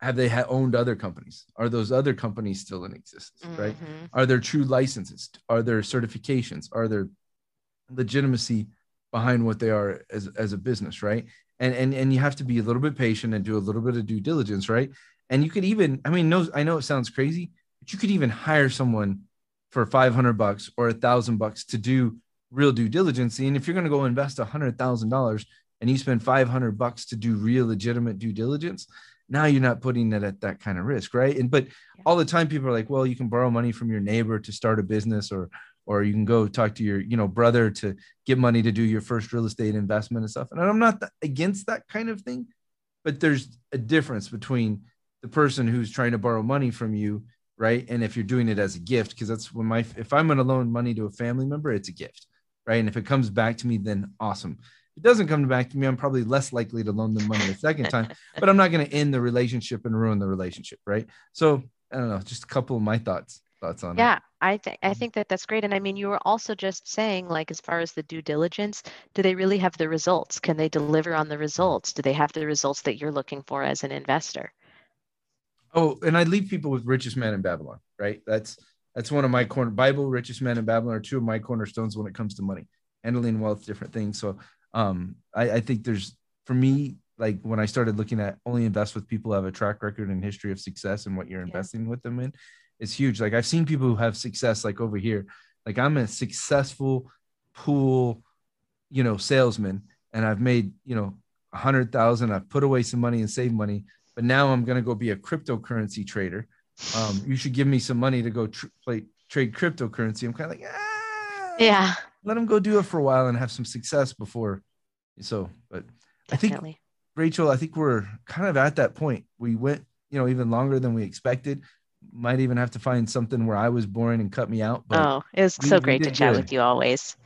Have they ha- owned other companies? Are those other companies still in existence, mm-hmm. right? Are there true licenses? Are there certifications? Are there legitimacy behind what they are as, as a business, right? And, and and you have to be a little bit patient and do a little bit of due diligence, right? And you could even, I mean, no, I know it sounds crazy, but you could even hire someone for 500 bucks or a thousand bucks to do real due diligence. And if you're going to go invest a hundred thousand dollars and you spend 500 bucks to do real legitimate due diligence, now you're not putting it at that kind of risk. Right. And, but yeah. all the time people are like, well, you can borrow money from your neighbor to start a business or, or you can go talk to your, you know, brother to get money to do your first real estate investment and stuff. And I'm not against that kind of thing, but there's a difference between the person who's trying to borrow money from you right? And if you're doing it as a gift, because that's when my if I'm going to loan money to a family member, it's a gift, right? And if it comes back to me, then awesome. If it doesn't come back to me, I'm probably less likely to loan them money a second time, but I'm not going to end the relationship and ruin the relationship, right? So I don't know, just a couple of my thoughts thoughts on yeah, it. I think I mm-hmm. think that that's great. And I mean, you were also just saying, like, as far as the due diligence, do they really have the results? Can they deliver on the results? Do they have the results that you're looking for as an investor? Oh, and I leave people with richest man in Babylon, right? That's that's one of my corner Bible, richest man in Babylon are two of my cornerstones when it comes to money, handling wealth, different things. So um I, I think there's for me, like when I started looking at only invest with people who have a track record and history of success and what you're investing with them in, it's huge. Like I've seen people who have success like over here. Like I'm a successful pool, you know, salesman, and I've made, you know, a hundred thousand. I've put away some money and saved money but now I'm going to go be a cryptocurrency trader. Um, you should give me some money to go tr- play, trade cryptocurrency. I'm kind of like, ah, yeah, let them go do it for a while and have some success before. So, but Definitely. I think Rachel, I think we're kind of at that point. We went, you know, even longer than we expected. Might even have to find something where I was boring and cut me out. oh, it was so great to chat good. with you always.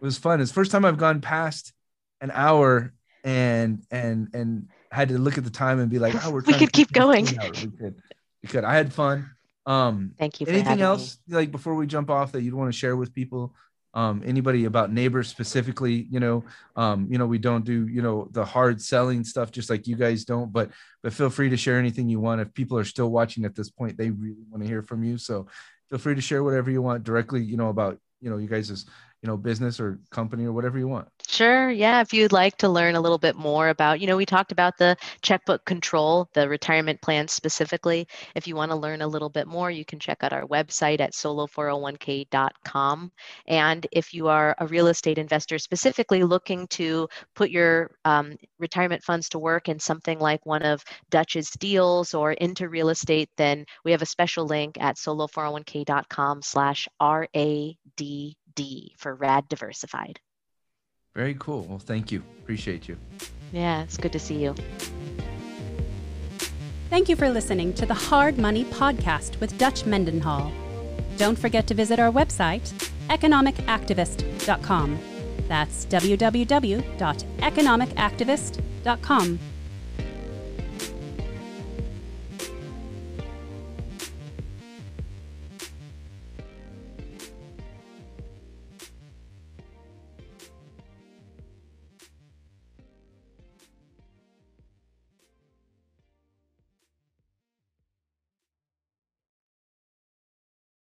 It was fun. It's first time I've gone past an hour and and and had to look at the time and be like, oh, we're we could keep going. We could. We could. I had fun. Um, Thank you. anything else me. like before we jump off that you'd want to share with people? Um, anybody about Nabers specifically? You know, um, you know, we don't do you know the hard selling stuff just like you guys don't. But but feel free to share anything you want. If people are still watching at this point, they really want to hear from you. So feel free to share whatever you want directly. You know about you know you guys' you know business or company or whatever you want. Sure yeah if you'd like to learn a little bit more about you know we talked about the checkbook control the retirement plan specifically. If you want to learn a little bit more you can check out our website at solo401k.com and if you are a real estate investor specifically looking to put your um, retirement funds to work in something like one of dutch's deals or into real estate then we have a special link at solo401k.com slash rad D for Rad Diversified. Very cool. Well, thank you. Appreciate you. Yeah, it's good to see you. Thank you for listening to the Hard Money Podcast with Dutch Mendenhall. Don't forget to visit our website, economicactivist.com. That's www.economicactivist.com